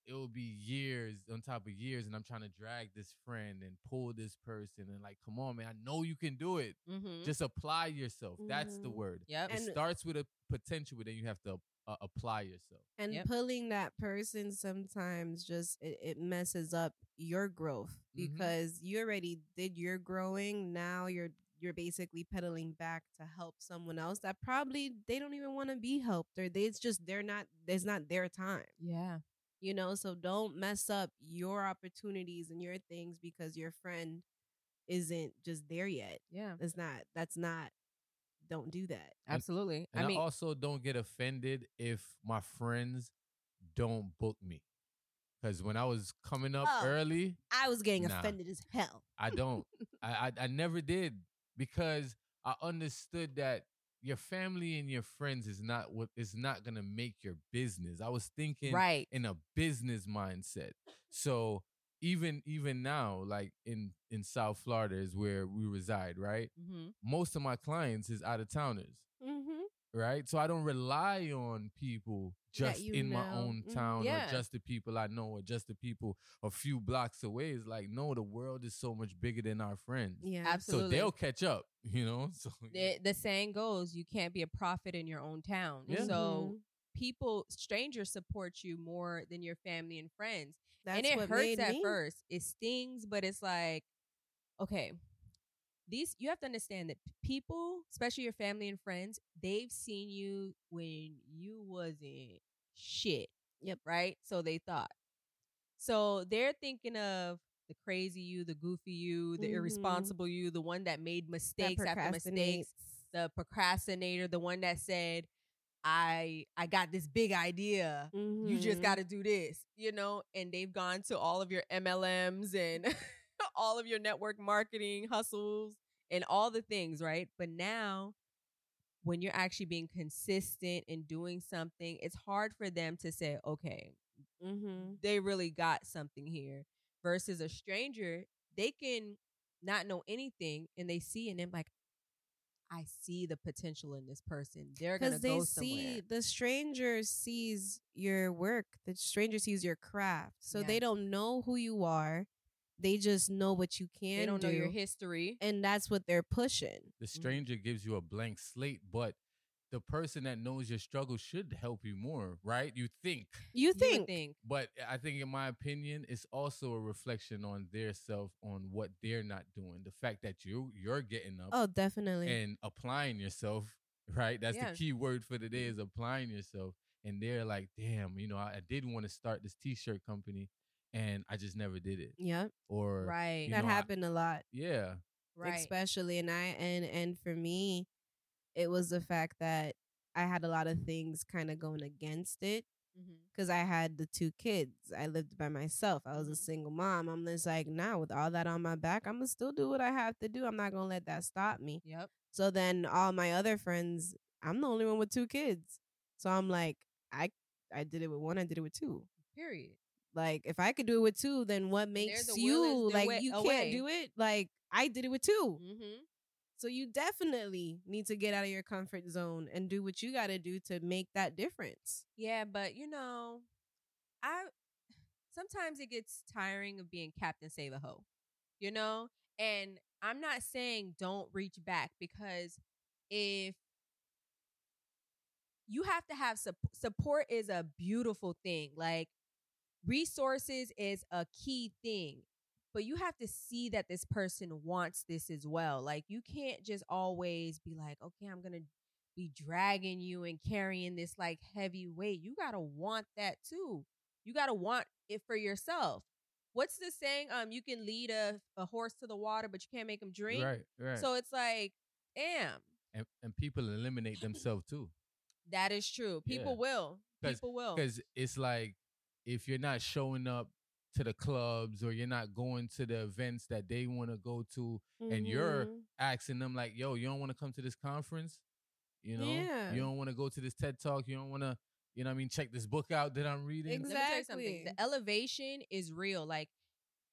S5: It'll it'll be years on top of years, and I'm trying to drag this friend and pull this person and like, come on, man, I know you can do it.
S3: Mm-hmm.
S5: Just apply yourself. That's the
S4: Mhm.
S5: word.
S3: Yep.
S5: It
S4: And-
S5: starts with a potential, but then you have to uh, apply yourself.
S4: And
S3: Yep.
S4: pulling that person sometimes just it, it messes up your growth
S5: Mhm.
S4: because you already did your growing. Now you're you're basically pedaling back to help someone else that probably they don't even want to be helped or they, it's just they're not it's not their time.
S3: yeah.
S4: You know, so don't mess up your opportunities and your things because your friend isn't just there yet.
S3: Yeah.
S4: It's not that's not don't do that.
S3: Absolutely.
S5: And
S3: I
S5: I,
S3: mean,
S5: also don't get offended if my friends don't book me. Because when I was coming up
S4: Oh.
S5: early,
S4: I was getting
S5: Nah.
S4: offended as hell.
S5: I don't. I, I I never did because I understood that your family and your friends is not what is not gonna make your business. I was thinking
S3: right.
S5: in a business mindset. So even even now, like in in South Florida is where we reside, right?
S3: Mm-hmm.
S5: Most of my clients is out of towners
S4: Mm-hmm.
S5: Right? So I don't rely on people just
S4: you
S5: in my
S4: know.
S5: own
S4: Mhm.
S5: town
S3: Yeah.
S5: or just the people I know or just the people a few blocks away. It's like, no, the world is so much bigger than our friends.
S4: Yeah.
S3: Absolutely.
S5: So they'll catch up, you know? So
S3: the, the saying goes, you can't be a prophet in your own town.
S5: Yeah.
S3: So
S4: Mhm.
S3: people, strangers support you more than your family and friends.
S4: That's
S3: and it
S4: what
S3: hurts
S4: made
S3: at
S4: me.
S3: first. It stings, but it's like, okay, these you have to understand that people, especially your family and friends, they've seen you when you wasn't shit.
S4: Yep.
S3: Right? So they thought. So they're thinking of the crazy you, the goofy you, the
S4: Mhm.
S3: irresponsible you, the one that made
S4: That
S3: mistakes after mistakes, the procrastinator, the one that said, I I got this big idea. You just
S4: Mhm.
S3: got to do this, you know, and they've gone to all of your MLMs and all of your network marketing hustles and all the things, right? But now when you're actually being consistent and doing something, it's hard for them to say, okay,
S4: Mhm.
S3: they really got something here versus a stranger, they can not know anything and they see and they're like, I see the potential in this person. They're gonna
S4: because they
S3: go
S4: see
S3: somewhere.
S4: the stranger sees your work the stranger sees your craft so they don't know who you are they just know what you can
S3: They don't
S4: do
S3: know your history.
S4: and that's what they're pushing
S5: The mm-hmm. stranger gives you a blank slate, but the person that knows your struggle should help you more, right? You think.
S4: you
S3: You
S4: think,
S3: think.
S5: But I think, in my opinion, it's also a reflection on their self, on what they're not doing. The fact that you you're getting up
S4: oh definitely
S5: and applying yourself, right? That's
S3: Yeah.
S5: the key word for the day mm-hmm. is applying yourself. And they're like, damn, you know, I, I did want to start this t-shirt company, and I just never did it.
S4: yep
S5: Or
S3: Right.
S4: that
S5: know,
S4: happened a lot
S5: yeah,
S3: right.
S4: especially and i and and for me it was the fact that i had a lot of things kind of going against it because I had the two kids. I lived by myself. I was a
S3: Mhm.
S4: single mom. I'm just like, now with all that on my back, I'm gonna still do what I have to do. I'm not gonna let that stop me.
S3: Yep.
S4: So then all my other friends, I'm the only one with two kids. So I'm like, I I did it with one, I did it with two.
S3: Period.
S4: Like if I could do it with two, then what makes
S3: will
S4: you like you
S3: a
S4: can't do it? Like I did it with two.
S3: Mm-hmm.
S4: So you definitely need to get out of your comfort zone and do what you got to do to make that difference.
S3: Yeah, but you know, I sometimes it gets tiring of being Captain Save a Ho, you know? And I'm not saying don't reach back because if you have to have sup- support is a beautiful thing. Like resources is a key thing. But you have to see that this person wants this as well. Like you can't just always be like, "Okay, I'm going to be dragging you and carrying this like heavy weight. You gotta want that too. You gotta want it for yourself. What's the saying? Um, you can lead a, a horse to the water, but you can't make him drink.
S5: right, right.
S3: So it's like, damn,
S5: and and people eliminate themselves too.
S3: that is true. People
S5: Yeah.
S3: will. People will.
S5: Because it's like if you're not showing up to the clubs or you're not going to the events that they want to go to, and you're
S4: Mhm.
S5: asking them like, "Yo, you don't want to come to this conference? You know,
S4: Yeah.
S5: you don't want to go to this TED talk. You don't want to, you know, what I mean, check this book out that I'm reading."
S3: Let me tell you.
S4: Exactly.
S3: The elevation is real. Like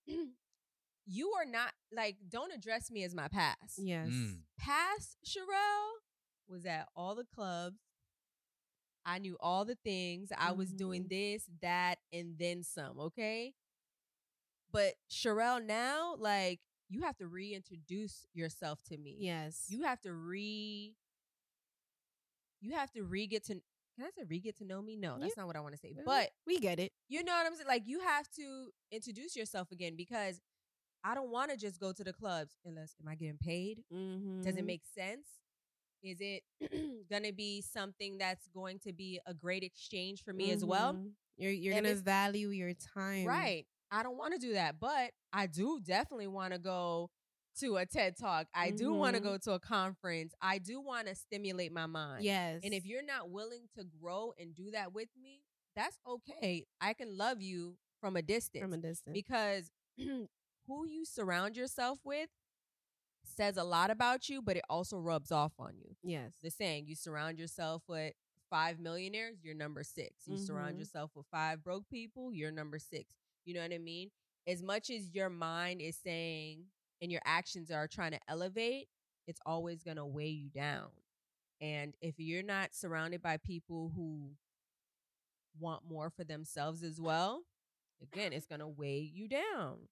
S3: you are not like, don't address me as my past.
S4: Yes.
S5: Mm.
S3: past Sharrell was at all the clubs. I knew all the things. I was doing
S4: Mhm.
S3: this, that, and then some, okay? But Sharrell now, like, you have to reintroduce yourself to me.
S4: Yes.
S3: You have to re you have to re get to can I say re get to know me? No, that's not what I want to say. But
S4: we get it.
S3: you know what I'm saying? Like you have to introduce yourself again because I don't want to just go to the clubs unless am I getting paid?
S4: Mm-hmm.
S3: Does it make sense? Is it going to be something that's going to be a great exchange for me as well?
S4: Mhm. You're you're
S3: And
S4: gonna value your time,
S3: Right. I don't want to do that, but I do definitely want to go to a TED Talk. I do want to go to a conference. I do want to stimulate my mind.
S4: Yes.
S3: And if you're not willing to grow and do that with me, that's okay. I can love you from a distance
S4: from a distance,
S3: because who you surround yourself with says a lot about you, but it also rubs off on you.
S4: yes,
S3: The saying, you surround yourself with five millionaires, you're number six. You surround
S4: Mhm.
S3: yourself with five broke people, you're number six. You know what I mean? As much as your mind is saying and your actions are trying to elevate, it's always going to weigh you down. And if you're not surrounded by people who want more for themselves as well, again, it's going to weigh you down.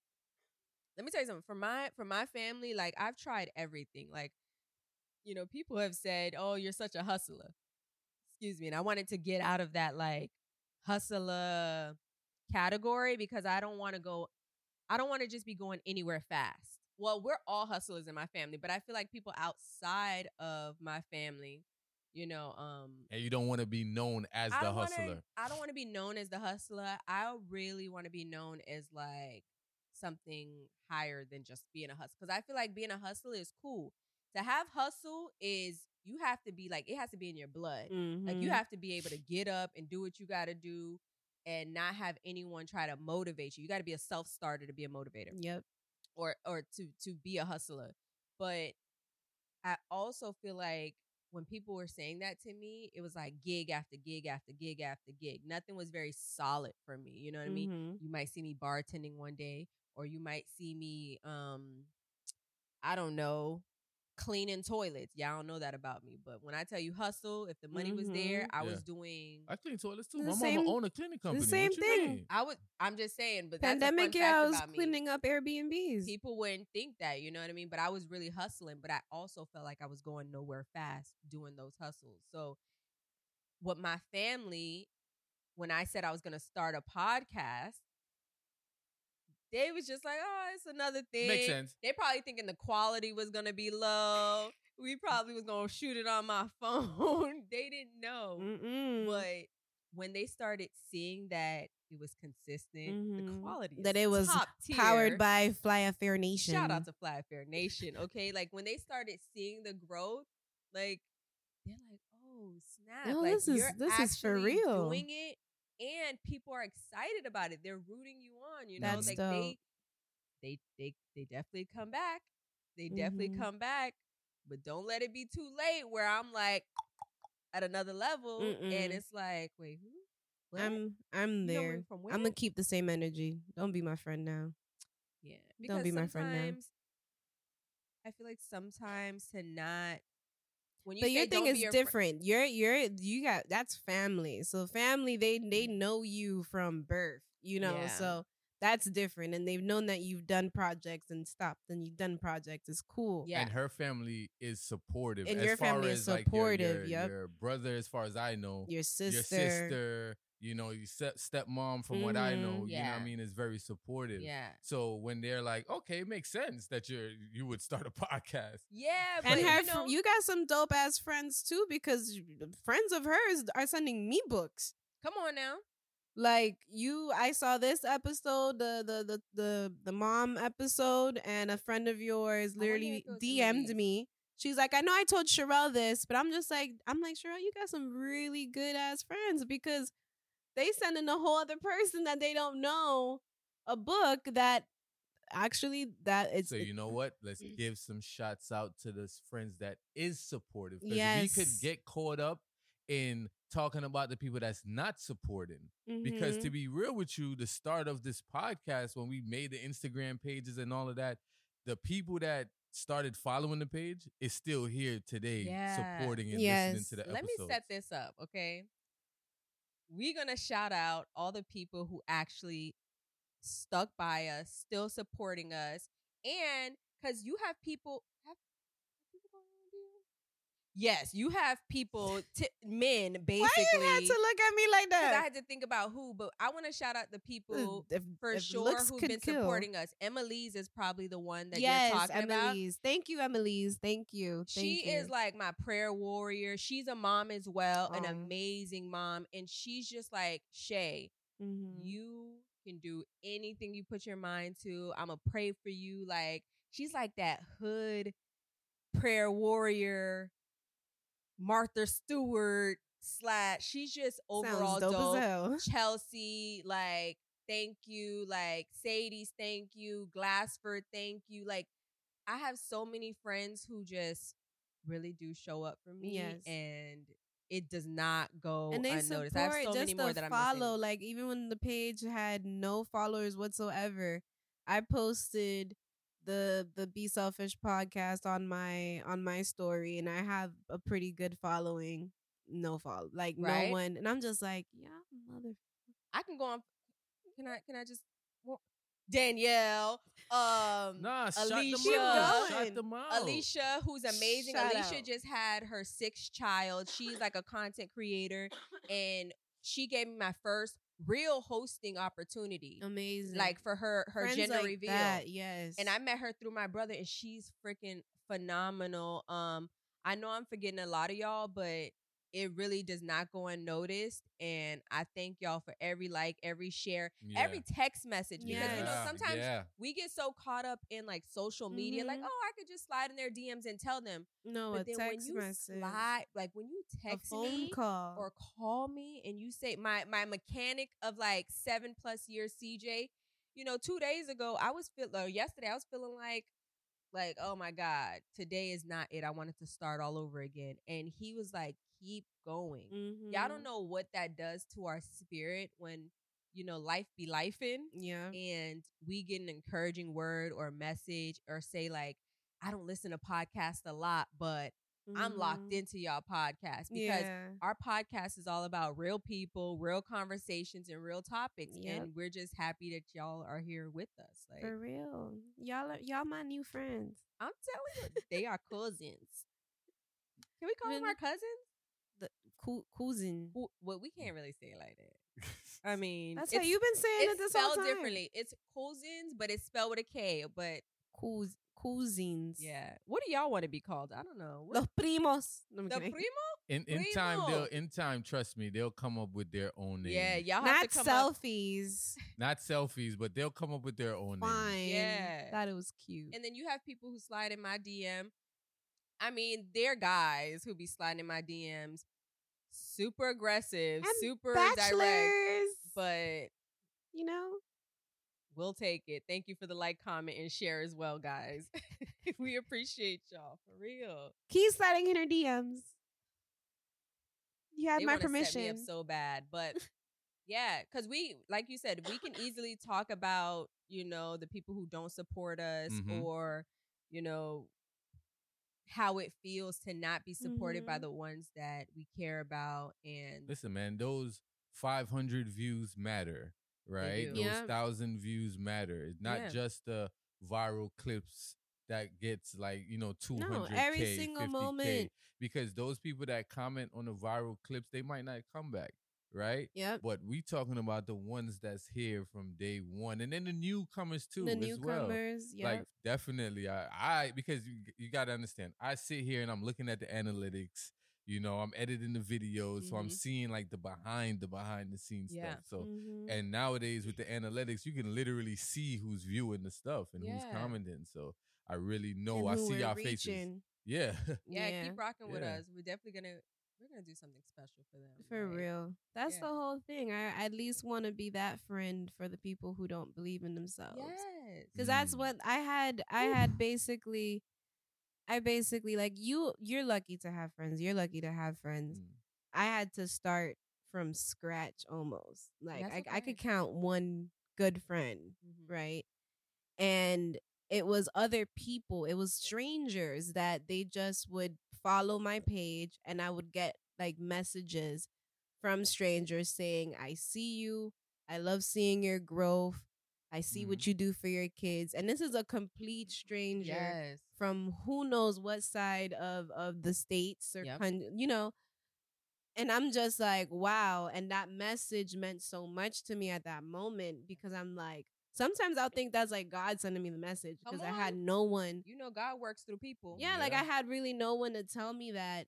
S3: Let me tell you something. For my for my family, like I've tried everything. Like you know, people have said, "Oh, you're such a hustler." Excuse me, and I wanted to get out of that like hustler category because I don't want to go I don't want to just be going anywhere fast. Well, we're all hustlers in my family, but I feel like people outside of my family, you know, um
S5: And you don't want to be known as
S3: I
S5: the
S3: don't wanna-
S5: hustler.
S3: I don't want to be known as the hustler. I really want to be known as like something higher than just being a hustler. Because I feel like being a hustler is cool. To have hustle is you have to be like it has to be in your blood. Like
S4: Mm-hmm.
S3: you have to be able to get up and do what you got to do and not have anyone try to motivate you. You got to be a self-starter to be a motivator
S4: Yep.
S3: or or to to be a hustler. But I also feel like when people were saying that to me, it was like gig after gig after gig after gig. Nothing was very solid for me. You know what I mean?
S4: Mhm.
S3: You might see me bartending one day, or you might see me um I don't know, cleaning toilets. Y'all don't know that about me. But when I tell you hustle, if the money was there,
S4: Mhm.
S3: I
S5: Yeah.
S3: was doing
S5: I clean toilets too.
S4: The
S5: My
S4: same-
S5: mama own a cleaning company. The same
S4: thing.
S5: mean?
S3: I was. I'm just saying, but
S4: Pandemic,
S3: that's a fun
S4: yeah, I was
S3: about me.
S4: cleaning up Airbnbs.
S3: people wouldn't think that, you know what I mean? But I was really hustling, but I also felt like I was going nowhere fast doing those hustles. So, what my family, when I said I was going to start a podcast, they was just like, oh, it's another thing.
S5: Makes sense.
S3: They probably thinking the quality was going to be low. We probably was going to shoot it on my phone. they didn't know.
S4: Mm-mm.
S3: But when they started seeing that it was consistent, the
S4: Mhm.
S3: quality
S4: that it was
S3: top tier.
S4: powered by Fly Affair Nation.
S3: Shout out to Fly Affair Nation. Okay, like when they started seeing the growth, like they're like, "Oh snap!
S4: Oh,
S3: like,
S4: this is- this is for real."
S3: Doing it, and people are excited about it. They're rooting you on. You know,
S4: That's
S3: like
S4: dope.
S3: they, they, they, they definitely come back. They definitely
S4: Mhm.
S3: come back, but don't let it be too late. Where I'm like at another level,
S4: Mm-mm.
S3: and it's like, wait, who? What?
S4: I'm I'm there. I'm gonna keep the same energy. Don't be my friend now.
S3: Yeah.
S4: Don't be my friend now.
S3: I feel like sometimes to not when you
S4: but
S3: say
S4: your thing
S3: don't
S4: is
S3: be your fri-
S4: different. You're you're you got that's family. So family they they mm-hmm. know you from birth. You know,
S3: Yeah.
S4: so that's different. And they've known that you've done projects and stopped and you've done projects. It's cool.
S3: Yeah.
S5: And her family is supportive.
S4: And
S5: as
S4: your
S5: far
S4: family
S5: as
S4: is
S5: like, your-
S4: supportive,
S5: Your,
S4: yep.
S5: your brother, as far as I know,
S4: Your sister.
S5: your sister, you know, your step stepmom, from what I
S4: Mhm.
S5: know, you know what I mean, is very supportive.
S3: Yeah.
S5: So when they're like, okay, it makes sense that you're you would start a podcast.
S3: Yeah. But
S4: and her,
S3: you, know,
S4: you got some dope ass friends too, because friends of hers are sending me books.
S3: come on now.
S4: Like you, I saw this episode, the the the the, the mom episode, and a friend of yours literally
S3: if it was
S4: DM'd me. She's like, I know I told Sharrell this, but I'm just like, I'm like, Sharrell, you got some really good ass friends because they sending a whole other person that they don't know a book that actually that is
S5: so you know what? Let's
S4: Mm.
S5: give some shots out to those friends that is supportive. Because we could get caught up in talking about the people that's not supporting. Because
S4: Mhm.
S5: to be real with you, the start of this podcast, when we made the Instagram pages and all of that, the people that started following the page is still here today,
S3: Yeah.
S5: supporting and
S4: Yes.
S5: listening to the episode.
S3: Let me set this up, okay? We're gonna shout out all the people who actually stuck by us, still supporting us, and because you have people have, have people going on deal? Yes, you have people, t- men, basically.
S4: Why you had to look at me like
S3: 'cause I had to think about who, but I want to shout out the people
S4: If-
S3: for
S4: if
S3: sure who've been
S4: kill.
S3: supporting us. Emily's is probably the one that
S4: yes,
S3: you're talking about.
S4: Emily's. Thank you, Emily's. Thank you. Thank
S3: She
S4: you.
S3: is like my prayer warrior. She's a mom as well, an amazing mom. And she's just like, Shay,
S4: Mhm.
S3: you can do anything you put your mind to. I'm going to pray for you. Like, she's like that hood prayer warrior, Martha Stewart slash. She's just overall
S4: Sounds dope,
S3: dope. Chelsea, like, thank you. Like, Sadie's, thank you. Glassford, thank you. Like, I have so many friends who just really do show up for me.
S4: Yes.
S3: And it does not go
S4: and they
S3: unnoticed.
S4: support
S3: I have so
S4: just
S3: many more that I'm
S4: follow. Like even when the page had no followers whatsoever, I posted the the Be Selfish podcast on my on my story, and I have a pretty good following. No follow, like
S3: Right.
S4: no one, and I'm just like, yeah, mother.
S3: I can go on. Can I? Can I just? well, Danielle, um,
S5: Nah,
S3: Alicia,
S5: them out.
S4: going.
S5: Shout them out.
S3: Alicia, who's amazing.
S4: Shout
S3: Alicia
S4: out.
S3: just had her sixth child. She's like a content creator, and she gave me my first real hosting opportunity,
S4: Amazing,
S3: like for her her
S4: Friends
S3: gender
S4: like
S3: reveal.
S4: That, yes,
S3: And I met her through my brother, and she's freaking phenomenal. Um, I know I'm forgetting a lot of y'all, but it really does not go unnoticed. And I thank y'all for every like, every share, every text message. Because you know, sometimes
S5: yeah.
S3: we get so caught up in like social media, like,
S4: Mhm.
S3: oh, I could just slide in their DMs and tell them.
S4: No,
S3: but
S4: a
S3: then when
S4: text
S3: you
S4: message,
S3: slide, like when you
S4: a
S3: text
S4: phone
S3: me
S4: call,
S3: or call me and you say my my mechanic of like seven plus years, CJ, you know, two days ago I was feeling, or yesterday I was feeling like, like oh my god, today is not it. I wanted to start all over again, and he was like, keep going. Y'all
S4: Mhm.
S3: don't know what that does to our spirit when you know life be lifing
S4: Yeah.
S3: and we get an encouraging word or message or say like I don't listen to podcasts a lot, but I'm locked
S4: Mhm.
S3: into y'all podcast because
S4: yeah.
S3: our podcast is all about real people, real conversations, and real topics.
S4: Yep.
S3: And we're just happy that y'all are here with us. Like
S4: For real. Y'all are, y'all my new friends.
S3: I'm telling you, they are cousins. Can we call them our cousins?
S4: The cou- cousin.
S3: Well, we can't really say it like that. I mean,
S4: That's how you've been saying it
S3: it's
S4: this whole
S3: spelled
S4: time.
S3: differently. It's cousins, but it's spelled with a K. But
S4: Cous- cousins.
S3: yeah, what do y'all want to be called? I don't know. What,
S4: Los primos. No,
S3: the
S4: kidding.
S3: primo?
S5: In in time, they'll in time. Trust me, they'll come up with their own name.
S3: Yeah, y'all have
S4: Not
S3: to come up.
S4: selfies.
S5: not selfies, but they'll come up with their own name.
S4: Fine.
S3: Yeah.
S4: Thought it was cute.
S3: And then you have people who slide in my DM. I mean, they're guys who be sliding in my DMs, super aggressive,
S4: And
S3: super direct, but
S4: you know,
S3: we'll take it. Thank you for the like, comment, and share as well, guys. we appreciate y'all for real.
S4: keep sliding in her DMs. You had
S3: they
S4: my
S3: wanna set me up
S4: permission.
S3: so bad, but yeah, because we, like you said, we can easily talk about you know the people who don't support us
S5: Mhm.
S3: or you know how it feels to not be supported by
S4: Mhm.
S3: the ones that we care about and
S5: Listen, man, those 500 views matter, right? Those
S4: Yeah.
S5: thousand views matter. It's not
S3: Yeah.
S5: just the viral clips that gets like you know 200
S4: every single moment.
S5: because those people that comment on the viral clips they might not come back right
S4: Yep.
S5: but we talking about the ones that's here from day one and then the newcomers too
S4: the
S5: as well
S4: newcomers. Yep.
S5: like definitely i i because you, you got to understand i sit here and i'm looking at the analytics you know i'm editing the videos so i'm
S3: Mhm.
S5: seeing like the behind the behind the scenes
S3: Yeah.
S5: stuff so
S4: Mhm.
S5: and nowadays with the analytics you can literally see who's viewing the stuff and who's commenting so i really know i see
S4: we're
S5: y'all faces yeah
S3: yeah,
S4: Yeah.
S3: keep rocking with us we're definitely gonna we're gonna do something special for them
S4: For
S3: like,
S4: real. That's
S3: Yeah.
S4: the whole thing. I at least want to be that friend for the people who don't believe in themselves.
S3: yes
S4: Cuz that's
S5: Mm.
S4: what I had I had basically I basically like you you're lucky to have friends. You're lucky to have friends.
S5: Mm.
S4: I had to start from scratch almost. Like
S3: That's
S4: I, I could count one good friend,
S3: Mhm.
S4: right? And it was other people, it was strangers that they just would follow my page and I would get like messages from strangers saying, I see you. I love seeing your growth. I see what
S5: Mhm.
S4: you do for your kids. And this is a complete stranger
S3: yes
S4: from who knows what side of of the states or
S3: Yep.
S4: you know and i'm just like wow and that message meant so much to me at that moment because i'm like sometimes i'll think that's like god sending me the message because i had no one
S3: you know god works through people.
S4: Yeah, like i had really no one to tell me that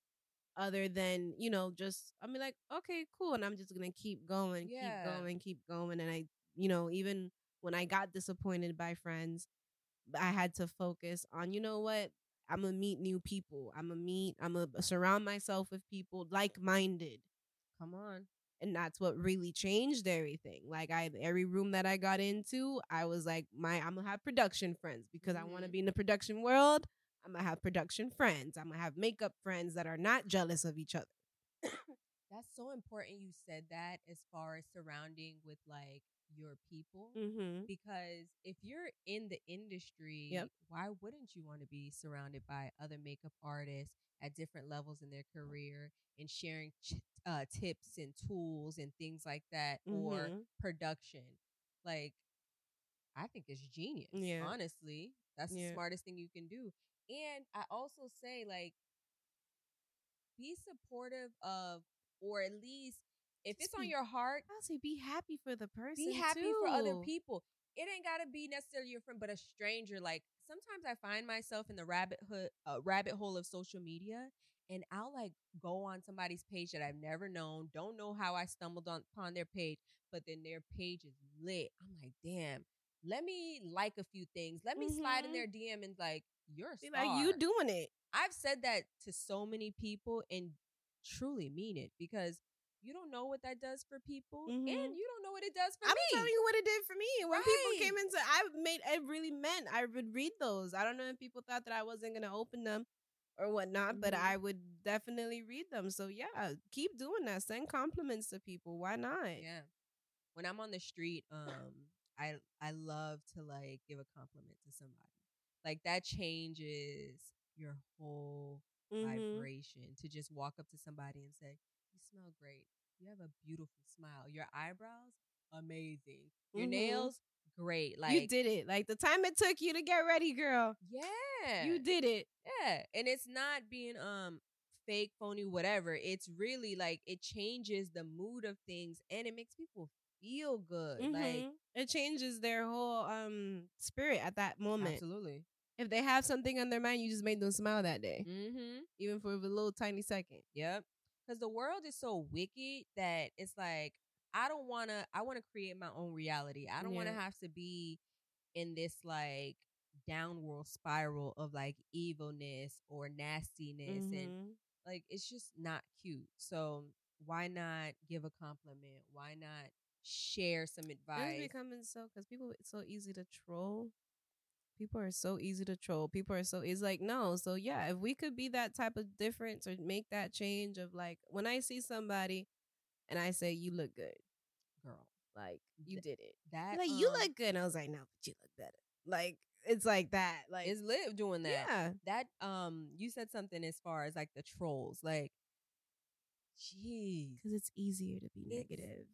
S4: other than you know just i mean like okay cool and i'm just gonna keep going
S3: Yeah.
S4: keep going keep going and i you know even when i got disappointed by friends i had to focus on you know what? I'm gonna meet new people. I'm gonna meet i'm gonna surround myself with people like-minded.
S3: Come on
S4: and that's what really changed everything like i every room that i got into i was like my i'm gonna have production friends because i want to
S3: mm-hmm.
S4: be in the production world i'm gonna have production friends i'm gonna have makeup friends that are not jealous of each other.
S3: That's so important you said that as far as surrounding with like your people.
S4: mm-hmm.
S3: Because if you're in the industry,
S4: Yep.
S3: why wouldn't you want to be surrounded by other makeup artists at different levels in their career and sharing ch- uh, tips and tools and things like that or
S4: Mhm.
S3: production? Like, I think it's genius.
S4: Yeah.
S3: Honestly, that's the smartest thing you can do. And I also say, like, be supportive of, or at least if it's on your heart,
S4: i'll say be happy for the person
S3: be happy for other people. It ain't gotta be necessarily your friend, but a stranger. Like sometimes I find myself in the rabbit hood, uh, rabbit hole of social media, and I'll like go on somebody's page that I've never known, don't know how I stumbled on upon their page, but then their page is lit. I'm like, damn, let me like a few things. Let me slide in
S4: Mhm.
S3: their DM and like, you're
S4: like, you doing it.
S3: I've said that to so many people and truly mean it because you don't know what that does for people
S4: Mhm.
S3: and you don't know what it does for me.
S4: I'm telling you what it did for me. When people came
S3: Right.
S4: into, I made it really meant I would read those. I don't know if people thought that I wasn't gonna open them or whatnot, but
S3: Mhm.
S4: I would definitely read them. So yeah, keep doing that. Send compliments to people. Why not?
S3: Yeah. When I'm on the street, um, I I love to like give a compliment to somebody. Like that changes your whole
S4: Mhm.
S3: vibration to just walk up to somebody and say, "You smell great. You have a beautiful smile. Your eyebrows, amazing. Your
S4: Mhm.
S3: nails, great. Like
S4: you did it. Like the time it took you to get ready, girl.
S3: Yeah.
S4: You did it.
S3: Yeah, and it's not being um fake, phony, whatever. It's really like it changes the mood of things and it makes people feel good. Like
S4: Mhm. it changes their whole um spirit at that moment.
S3: absolutely.
S4: If they have something on their mind, you just made them smile that day,
S3: Mm-hmm.
S4: even for a little tiny second.
S3: Yep. Because the world is so wicked that it's like I don't want to. I want to create my own reality. I don't want to have to be in this like downward spiral of like evilness or nastiness and
S4: Mhm.
S3: like it's just not cute. So why not give a compliment? Why not share some
S4: It's
S3: advice?
S4: becoming so because people it's so easy to troll. People are so easy to troll. People are so it's like no. So yeah, if we could be that type of difference or make that change of like when I see somebody and I say you look good,
S3: Girl,
S4: like you did it.
S3: that
S4: like you
S3: um,
S4: look good. And I was like no, but you look better. Like it's like that. Like
S3: it's live doing that.
S4: yeah.
S3: That um, you said something as far as like the trolls. Like, jeez,
S4: Because it's easier to be
S3: It's-
S4: negative.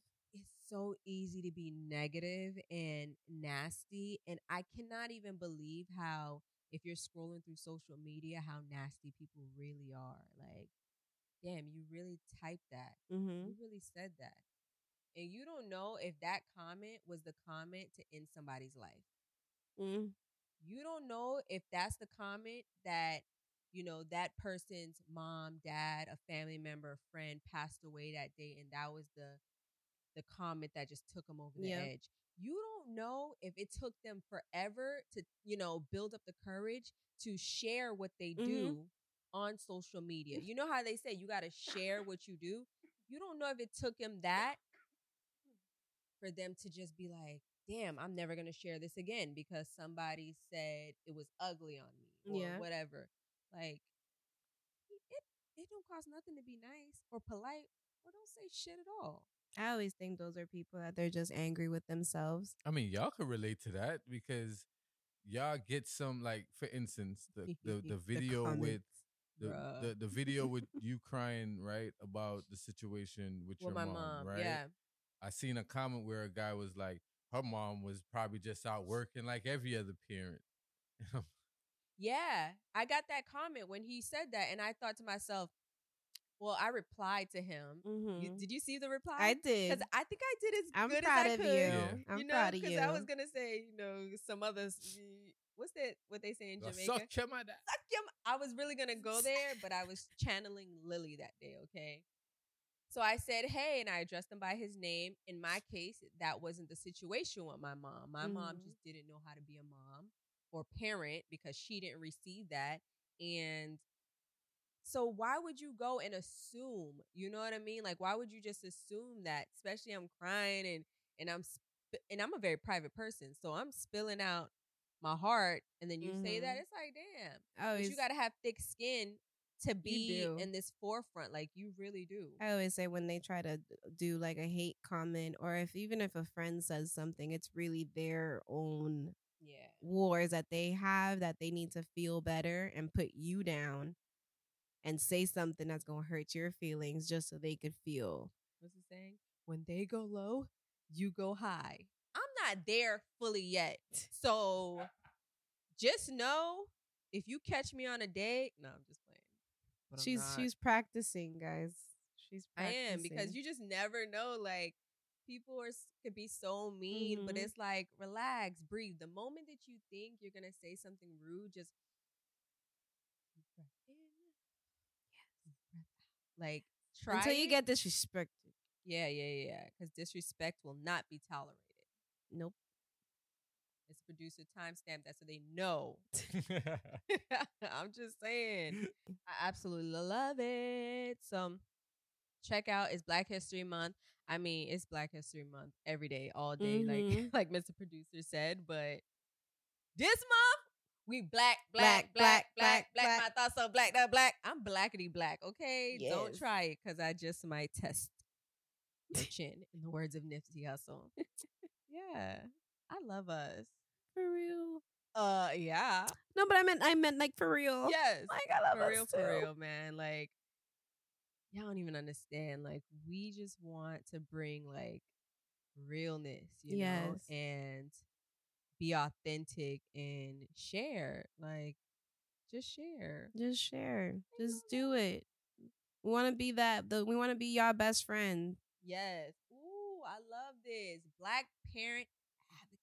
S3: So easy to be negative and nasty, and I cannot even believe how if you're scrolling through social media, how nasty people really are. Like, damn, you really typed that.
S4: Mm-hmm.
S3: You really said that. And you don't know if that comment was the comment to end somebody's life.
S4: Mm.
S3: You don't know if that's the comment that, you know, that person's mom, dad, a family member, a friend passed away that day and that was the the comment that just took them over the
S4: Yeah.
S3: edge. You don't know if it took them forever to, you know, build up the courage to share what they
S4: Mhm.
S3: do on social media. You know how they say you got to share what you do? You don't know if it took them that for them to just be like, damn, I'm never going to share this again because somebody said it was ugly on me or
S4: Yeah.
S3: whatever. Like, it, it don't cost nothing to be nice or polite or don't say shit at all.
S4: I always think those are people that they're just angry with themselves.
S5: I mean, y'all could relate to that because y'all get some like, for instance, the the, the video with the, the the video with you crying right about the situation with
S3: With
S5: your
S3: my
S5: mom,
S3: mom,
S5: right?
S3: yeah.
S5: I seen a comment where a guy was like, her mom was probably just out working like every other parent.
S3: Yeah, I got that comment when he said that, and I thought to myself, well, I replied to him. You-
S4: Mhm.
S3: did you see the reply?
S4: I did.
S3: Because I think I did as
S4: I'm
S3: good
S4: proud
S3: as I
S4: of
S3: could.
S4: you.
S5: Yeah.
S4: I'm
S3: you know,
S4: proud of you.
S3: Because I was gonna say, you know, some others. What's that? What they say in Jamaica?
S5: Suck your mother.
S3: Suck your m- I was really gonna go there, but I was channeling Lilly that day. Okay. So I said, "Hey," and I addressed him by his name. In my case, that wasn't the situation with my mom. My mom
S4: Mhm.
S3: just didn't know how to be a mom or parent because she didn't receive that. And so, why would you go and assume? You know what I mean? Like, why would you just assume that? Especially, I'm crying and and I'm sp- and I'm a very private person, so I'm spilling out my heart, and then you say that
S4: Mhm.
S3: it's like, damn. But you got to have thick skin to be in this forefront. Like you really do.
S4: I always say when they try to do like a hate comment, or if even if a friend says something, it's really their own
S3: yeah.
S4: wars that they have that they need to feel better and put you down and say something that's gonna hurt your feelings just so they could feel.
S3: What's it saying? When they go low, you go high. I'm not there fully yet. So just know if you catch me on a date, no, I'm just playing. But
S4: she's she's practicing, guys. She's
S3: I am because you just never know. Like people are could be so mean, but
S4: Mhm.
S3: it's like relax, breathe. The moment that you think you're gonna say something rude, just deep breath in, Like try
S4: Until you get disrespected.
S3: Yeah, yeah, yeah. Because disrespect will not be tolerated.
S4: Nope.
S3: It's producer timestamp that so they know. I'm just saying. I absolutely love it. So check out it's Black History Month. I mean, it's Black History Month every day, all day,
S4: Mhm.
S3: like like Mr. Producer said. But this month, we black,
S4: Black,
S3: black, black,
S4: black,
S3: black, black.
S4: black.
S3: My thoughts so black, that black. I'm blackety black, okay? Don't try it because I just might test your chin, in the words of Nipsey Hussle. yeah. I love us.
S4: For real.
S3: Uh yeah.
S4: No, but I meant I meant like for real.
S3: Yes.
S4: Like I love
S3: for
S4: us
S3: real,
S4: too.
S3: for real, man. Like, y'all don't even understand. Like, we just want to bring like realness, you know, and be authentic and share. Like, just share.
S4: Just share. Just do it. We want to be that. The, we want to be y'all best friend.
S3: Yes. Ooh, I love this. Black parent advocate.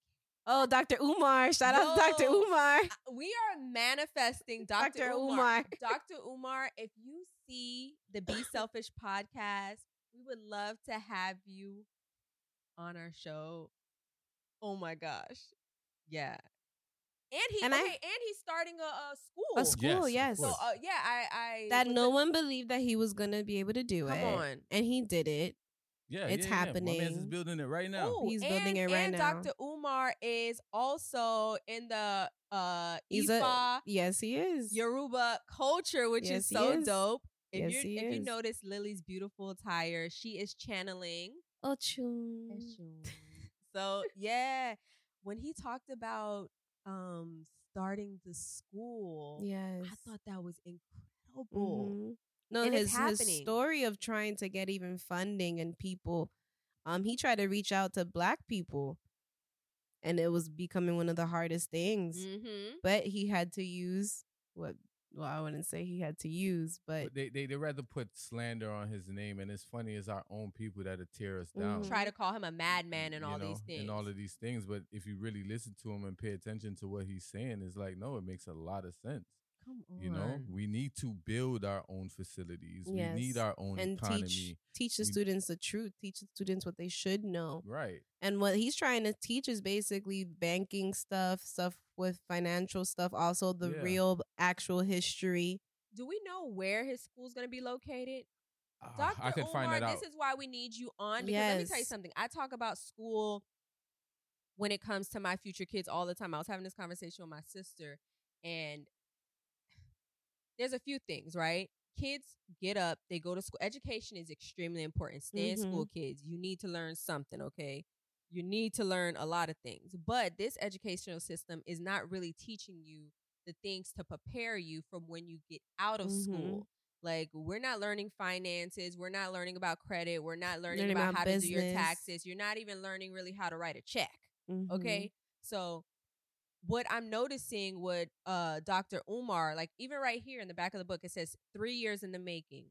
S4: Oh, Dr. Umar. Shout out to Dr. Umar.
S3: We are manifesting Dr.
S4: Dr.
S3: Umar.
S4: Umar.
S3: Dr. Umar, if you see the Be Selfish podcast, we would love to have you on our show. Oh my gosh. Yeah. And he
S4: And
S3: okay,
S4: I-
S3: and he's starting a, a school.
S4: A school,
S5: Yes,
S4: yes.
S3: So uh, yeah, I I
S4: that no one believed that he was going to be able to do
S3: Come
S4: it.
S3: on.
S4: And he did it.
S5: yeah,
S4: It's
S5: yeah, yeah. My man's is building it right now.
S3: Ooh,
S4: He's building it right
S3: and
S4: now.
S3: And Dr. Umar is also in the uh
S4: He's
S3: Ifa
S4: a yes, he is.
S3: Yoruba culture, which
S4: Yes,
S3: is so
S4: is.
S3: dope. If
S4: Yes,
S3: you
S4: he
S3: if you notice Lilly's beautiful attire, she is channeling.
S4: Ochun.
S3: so yeah, when he talked about um starting the school,
S4: Yes.
S3: I thought that was incredible.
S4: Mhm. No,
S3: And
S4: his his story of trying to get even funding and people, um, he tried to reach out to black people, and it was becoming one of the hardest things.
S3: Mm-hmm.
S4: But he had to use what? Well, I wouldn't say he had to use, but
S5: But they, they they rather put slander on his name, and it's funny as our own people that tear us down.
S4: Mhm.
S3: Try to call him a madman and
S5: you
S3: all
S5: know,
S3: these things.
S5: and all of these things. But if you really listen to him and pay attention to what he's saying, it's like no, it makes a lot of sense.
S3: Come on.
S5: You know, we need to build our own facilities. Yes. We need our own
S4: and
S5: economy.
S4: teach teach the
S5: We-
S4: students the truth. Teach the students what they should know.
S5: Right.
S4: And what he's trying to teach is basically banking stuff, stuff with financial stuff, also the
S5: Yeah.
S4: real actual history.
S3: Do we know where his school's going to be located?
S5: Ah,
S3: Dr.
S5: I could
S3: Umar,
S5: find that out.
S3: this is why we need you on because let me tell you something. I talk about school when it comes to my future kids all the time. I was having this conversation with my sister, and there's a few things, right? Kids get up, they go to school. Education is extremely important. Stay in school, kids. You need to learn something, okay? You need to learn a lot of things. But this educational system is not really teaching you the things to prepare you from when you get out of
S4: Mhm.
S3: school. Like we're not learning finances, we're not learning about credit, we're not learning,
S4: Learning
S3: about,
S4: about
S3: how to do your taxes. You're not even learning really how to write a check.
S4: Mhm.
S3: Okay. So what I'm noticing with uh Dr. Umar, like even right here in the back of the book, it says three years in the making.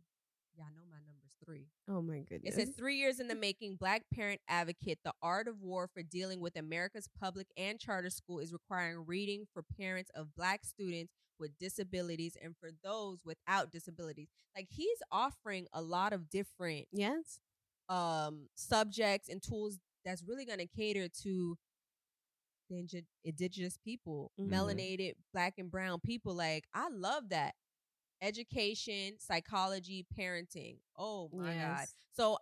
S3: Y'all know my number's three.
S4: Oh my goodness.
S3: It says three years in the making, Black Parent Advocate, the art of war for dealing with America's public and charter school is requiring reading for parents of Black students with disabilities and for those without disabilities. Like he's offering a lot of different
S4: yes.
S3: um subjects and tools that's really going to cater to the indigenous people,
S4: Mhm.
S3: melanated black and brown people. Like I love that. Education, psychology, parenting. Oh my god. So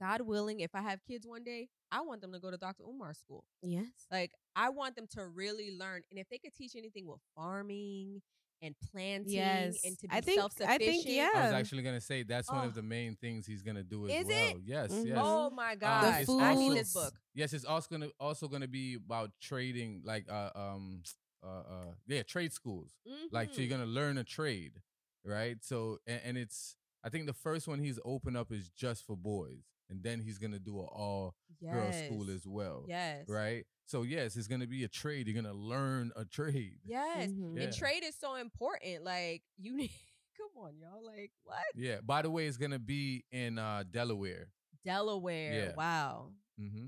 S3: God willing, if I have kids one day, I want them to go to Dr. Umar school.
S4: Yes.
S3: Like I want them to really learn and if they could teach anything with farming and planting
S4: Yes.
S3: and to be
S4: I think- I
S3: self-sufficient.
S4: think, yeah.
S5: I was actually gonna say that's one
S3: Oh.
S5: of the main things he's gonna do as
S3: Is
S5: well.
S3: it?
S5: Yes,
S4: Mhm.
S5: yes.
S3: Oh my
S5: Uh,
S3: god.
S5: it's
S3: I need this book.
S5: Yes, it's also gonna also gonna be about trading, like uh um uh uh yeah, trade schools. Like so you're gonna learn a trade, right? So and, and it's I think the first one he's open up is just for boys, and then he's gonna do an all girl school as well,
S3: Yes.
S5: right? So yes, it's gonna be a trade. You're gonna learn a trade.
S3: Yes.
S4: Mhm.
S5: Yeah.
S3: And trade is so important. Like you need come on, y'all. Like what?
S5: Yeah. By the way, it's gonna be in uh Delaware.
S3: Delaware.
S5: Yeah.
S3: Wow.
S5: Mm-hmm.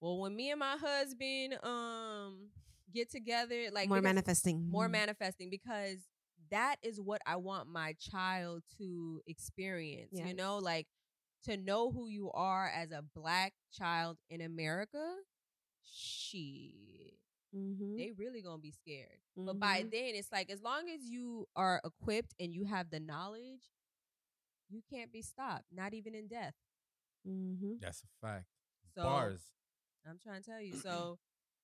S3: Well, when me and my husband um get together, like
S4: more manifesting.
S3: more
S4: Mhm.
S3: manifesting because that is what I want my child to experience. You know, like to know who you are as a black child in America. Shit,
S4: Mm-hmm.
S3: they really gonna be scared. But by then, it's like as long as you are equipped and you have the knowledge, you can't be stopped. Not even in death.
S4: mm-hmm.
S5: That's a fact.
S3: So
S5: Bars.
S3: I'm trying to tell you. So,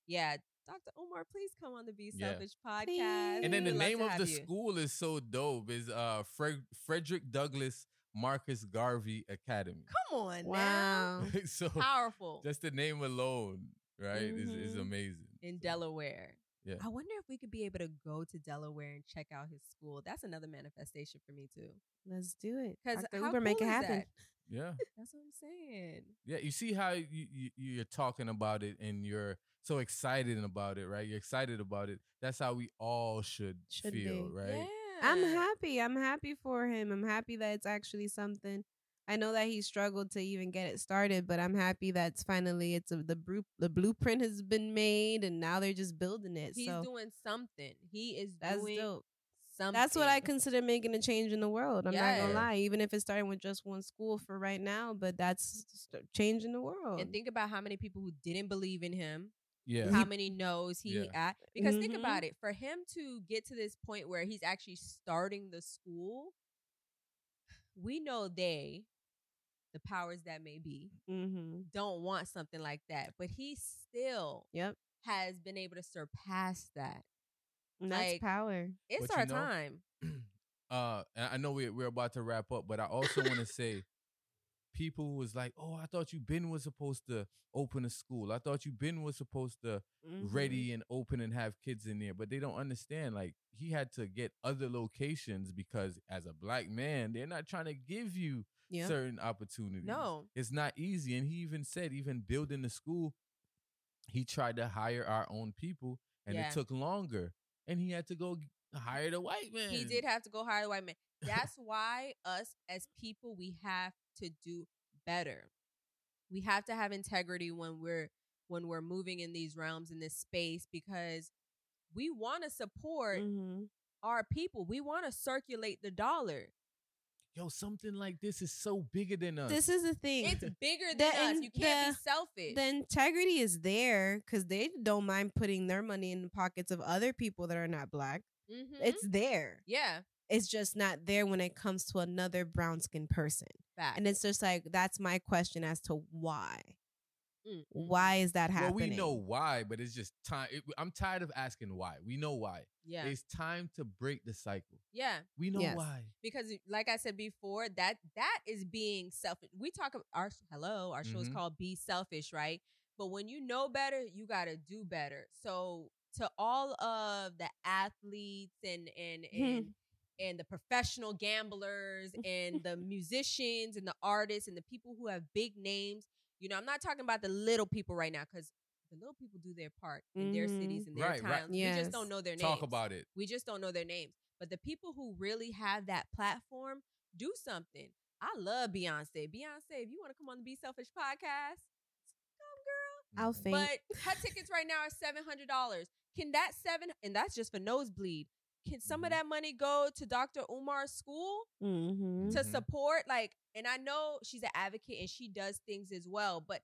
S3: yeah, Dr. Umar, please come on the Be
S5: Yeah.
S3: Selfish podcast.
S5: And then the
S3: We'd
S5: name of the
S3: you.
S5: school is so dope. Is uh Fred- Frederick Douglass Marcus Garvey Academy.
S3: Come on now.
S4: Wow.
S5: so
S3: Powerful
S5: just the name alone, right, is is
S4: Mhm.
S5: amazing.
S3: in Delaware.
S5: Yeah.
S3: I wonder if we could be able to go to Delaware and check out his school. That's another manifestation for me too.
S4: Let's do it.
S3: Because
S4: Dr.
S3: how
S4: Uber, make it happen.
S3: that?
S5: Yeah.
S3: That's what I'm saying.
S5: Yeah, you see how you, you you're talking about it and you're so excited about it, right? You're excited about it. That's how we all should,
S4: Should
S5: feel,
S4: be.
S5: right?
S4: I'm happy. I'm happy for him. I'm happy that it's actually something. I know that he struggled to even get it started, but I'm happy that's finally it's a, the bru- the blueprint has been made and now they're just building it.
S3: He's
S4: so
S3: doing something. He is
S4: that's
S3: doing
S4: dope.
S3: something.
S4: That's what I consider making a change in the world. I'm not gonna lie, even if it's starting with just one school for right now, but that's st- changing the world.
S3: And think about how many people who didn't believe in him,
S5: Yeah.
S3: how many no's he
S5: Yeah.
S3: at. Because think
S4: Mhm.
S3: about it, for him to get to this point where he's actually starting the school, we know they, the powers that may be,
S4: mm-hmm.
S3: don't want something like that. But he still
S4: Yep,
S3: has been able to surpass that.
S4: and that's
S3: Like,
S4: power.
S3: It's
S5: But you
S3: our
S5: know-
S3: time.
S5: uh and I know we we're about to wrap up, but I also want to say people was like, "Oh, I thought you been was supposed to open a school. I thought you been was supposed to
S4: Mhm.
S5: ready and open and have kids in there." But they don't understand like he had to get other locations because as a black man, they're not trying to give you
S4: Yep.
S5: certain opportunities.
S3: No.
S5: It's not easy. And he even said, even building the school, he tried to hire our own people and
S3: Yeah.
S5: it took longer. And he had to go hire the white man.
S3: He did have to go hire the white man. That's why us as people we have to do better. We have to have integrity when we're when we're moving in these realms in this space because we want to support
S4: Mhm.
S3: our people. We want to circulate the dollar.
S5: Yo, something like this is so bigger than us.
S4: This is the thing.
S3: It's bigger than
S4: The
S3: us. You can't
S4: the-
S3: be selfish.
S4: the integrity is there because they don't mind putting their money in the pockets of other people that are not black.
S3: Mhm.
S4: It's there.
S3: yeah,
S4: It's just not there when it comes to another brown skinned person.
S3: fact.
S4: And it's just like that's my question as to why.
S3: Mm,
S4: Why is that happening?
S5: well,
S4: happening?
S5: we know why, but it's just time. it- I'm tired of asking why. We know why.
S3: Yeah,
S5: It's time to break the cycle.
S3: yeah.
S5: We know
S4: Yes.
S5: why.
S3: because like I said before, that that is being selfish. We talk about our hello, our show is
S5: Mhm.
S3: called Be Selfish, right? But when you know better, you got to do better. So to all of the athletes and and and and the professional gamblers and the musicians and the artists and the people who have big names, you know, I'm not talking about the little people right now cuz the little people do their part in their
S4: Mhm.
S3: cities and their
S5: Right, right.
S3: towns. We just don't know their names.
S5: Talk about it.
S3: We just don't know their names. But the people who really have that platform do something. I love Beyonce. Beyonce, if you want to come on the Be Selfish podcast, come, girl.
S4: I'll
S5: Mhm.
S4: faint.
S3: But her tickets right now are seven hundred dollars. Can that seven and that's just for nosebleed? Can some of
S5: Mhm.
S3: that money go to Dr. Umar's school
S4: Mhm.
S3: to
S5: Mhm.
S3: support? Like, and I know she's an advocate and she does things as well, but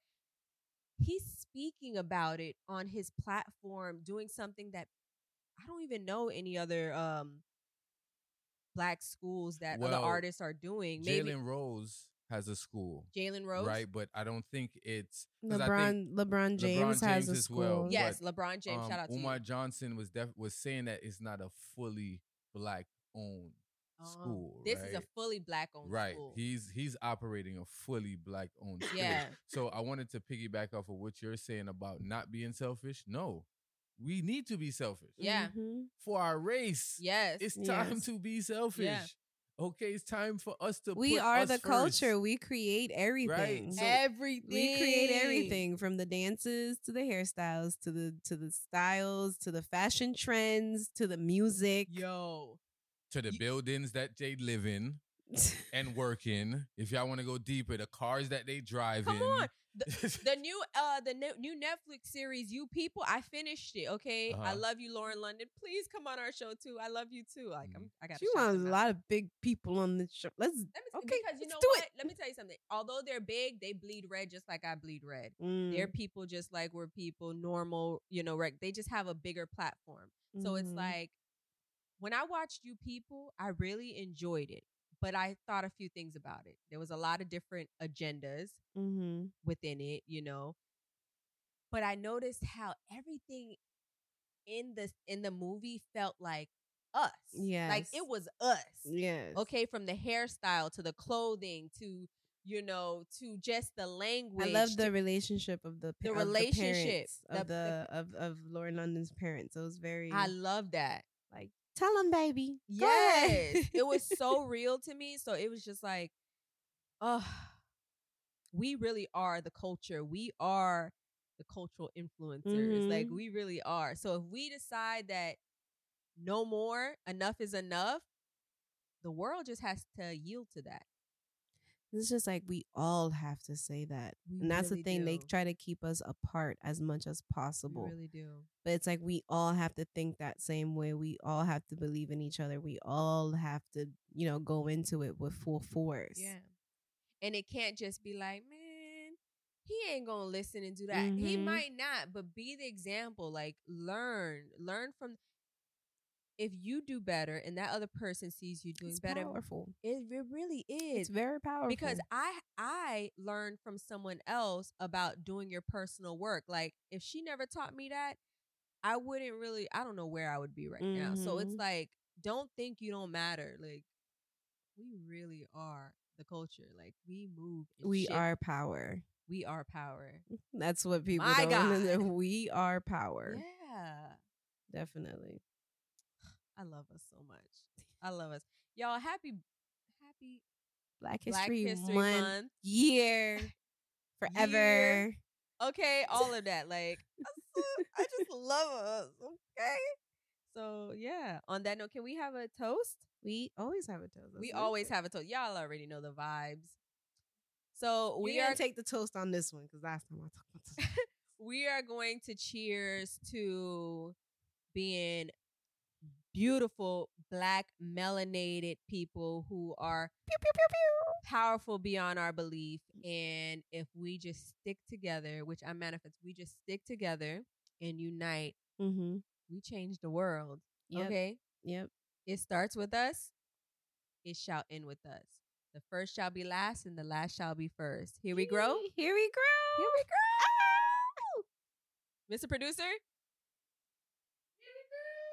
S3: he's speaking about it on his platform, doing something that I don't even know any other um black schools that other
S5: Well,
S3: artists are doing. Maybe
S5: Jalen Rose has a school.
S3: Jalen Rose.
S5: Right, but I don't think it's
S4: LeBron
S5: think
S4: LeBron James
S5: LeBron
S4: has
S5: James
S4: a
S5: as
S4: school.
S5: well.
S3: Yes,
S5: but,
S3: LeBron James.
S5: um,
S3: shout out to
S5: Umar
S3: you.
S5: Johnson was def- was saying that it's not a fully black owned
S3: Oh,
S5: school.
S3: This
S5: right?
S3: is a fully black owned school.
S5: right.
S3: school.
S5: He's he's operating a fully black owned school.
S3: yeah.
S5: So I wanted to piggyback off of what you're saying about not being selfish. No, we need to be selfish
S3: Yeah.
S4: Mhm.
S5: for our race.
S3: Yes.
S5: It's time
S4: Yes.
S5: to be selfish. Okay, it's time for us to.
S4: We
S5: put
S4: are
S5: us
S4: the
S5: first.
S4: culture. We create everything.
S5: So-
S3: everything.
S4: we create everything from the dances to the hairstyles to the to the styles to the fashion trends to the music.
S3: Yo.
S5: to the
S3: You-
S5: buildings that they live in. and working. If y'all want to go deeper, the cars that they drive
S3: Come
S5: in.
S3: on. the new uh the new, new Netflix series You People I finished it okay I
S5: Uh-huh.
S3: love you Lauren London please come on our show too I love you too like I'm I got
S4: She wants a lot of big people on the show. Let's
S3: Let me,
S4: Okay,
S3: because you
S4: let's
S3: know
S4: do
S3: what
S4: it.
S3: let me tell you something although they're big they bleed red just like I bleed red
S4: Mm,
S3: they're people just like we're people normal you know reg- they just have a bigger platform so it's
S4: mhm.
S3: like when I watched You People I really enjoyed it but I thought a few things about it there was a lot of different agendas
S4: Mhm.
S3: within it, you know. But I noticed how everything in the in the movie felt like us. Yeah.
S4: Like
S3: it was us.
S4: Yes.
S3: Okay, from the hairstyle to the clothing to you know to just the language.
S4: I love the relationship of the
S3: The
S4: of
S3: relationship,
S4: parents,
S3: the-
S4: of the, of of Lauren London's parents. It was very
S3: I love that.
S4: like tell them, baby.
S3: Yes. it was so real to me. So it was just like, oh, we really are the culture. We are the cultural influencers. Like
S4: Mhm.
S3: we really are. So if we decide that no more, enough is enough, the world just has to yield to that.
S4: It's just like we all have to say that.
S3: We
S4: and that's
S3: really
S4: the thing. They try to keep us apart as much as
S3: We
S4: possible.
S3: really do.
S4: But it's like we all have to think that same way. We all have to believe in each other. We all have to, you know, go into it with full force.
S3: Yeah. And it can't just be like, man, he ain't gonna listen and do that. He
S4: Mhm.
S3: might not, but be the example. Like learn, learn from. If you do better and that other person sees you doing
S4: It's
S3: better,
S4: powerful.
S3: it, it really is It's
S4: very powerful.
S3: Because I I learned from someone else about doing your personal work. Like if she never taught me that, I wouldn't really. I don't know where I would be right now. So it's
S4: Mhm.
S3: like, don't think you don't matter. Like we really are the culture. Like we move.
S4: we are power.
S3: We are power.
S4: That's what people
S3: My
S4: don't
S3: God.
S4: We are power.
S3: Yeah.
S4: Definitely.
S3: I love us so much. I love us. Y'all happy happy
S4: Black
S3: Black
S4: History,
S3: History
S4: Month,
S3: Month.
S4: year, forever.
S3: Okay, all of that. Like I just love us. Okay. So yeah. On that note, can we have a toast?
S4: We always have a toast.
S3: we always have a toast. Y'all already know the vibes. So
S4: We
S3: are
S4: take the toast on this one because last time I talked about toast.
S3: we are going to cheers to being beautiful black melanated people who are powerful beyond our belief and if we just stick together which i manifest we just stick together and unite
S4: mm-hmm.
S3: we change the world
S4: Yep.
S3: okay
S4: Yep.
S3: it starts with us it shall end with us the first shall be last and the last shall be first here we grow
S4: Here we grow.
S3: Here we grow. Mr. Producer?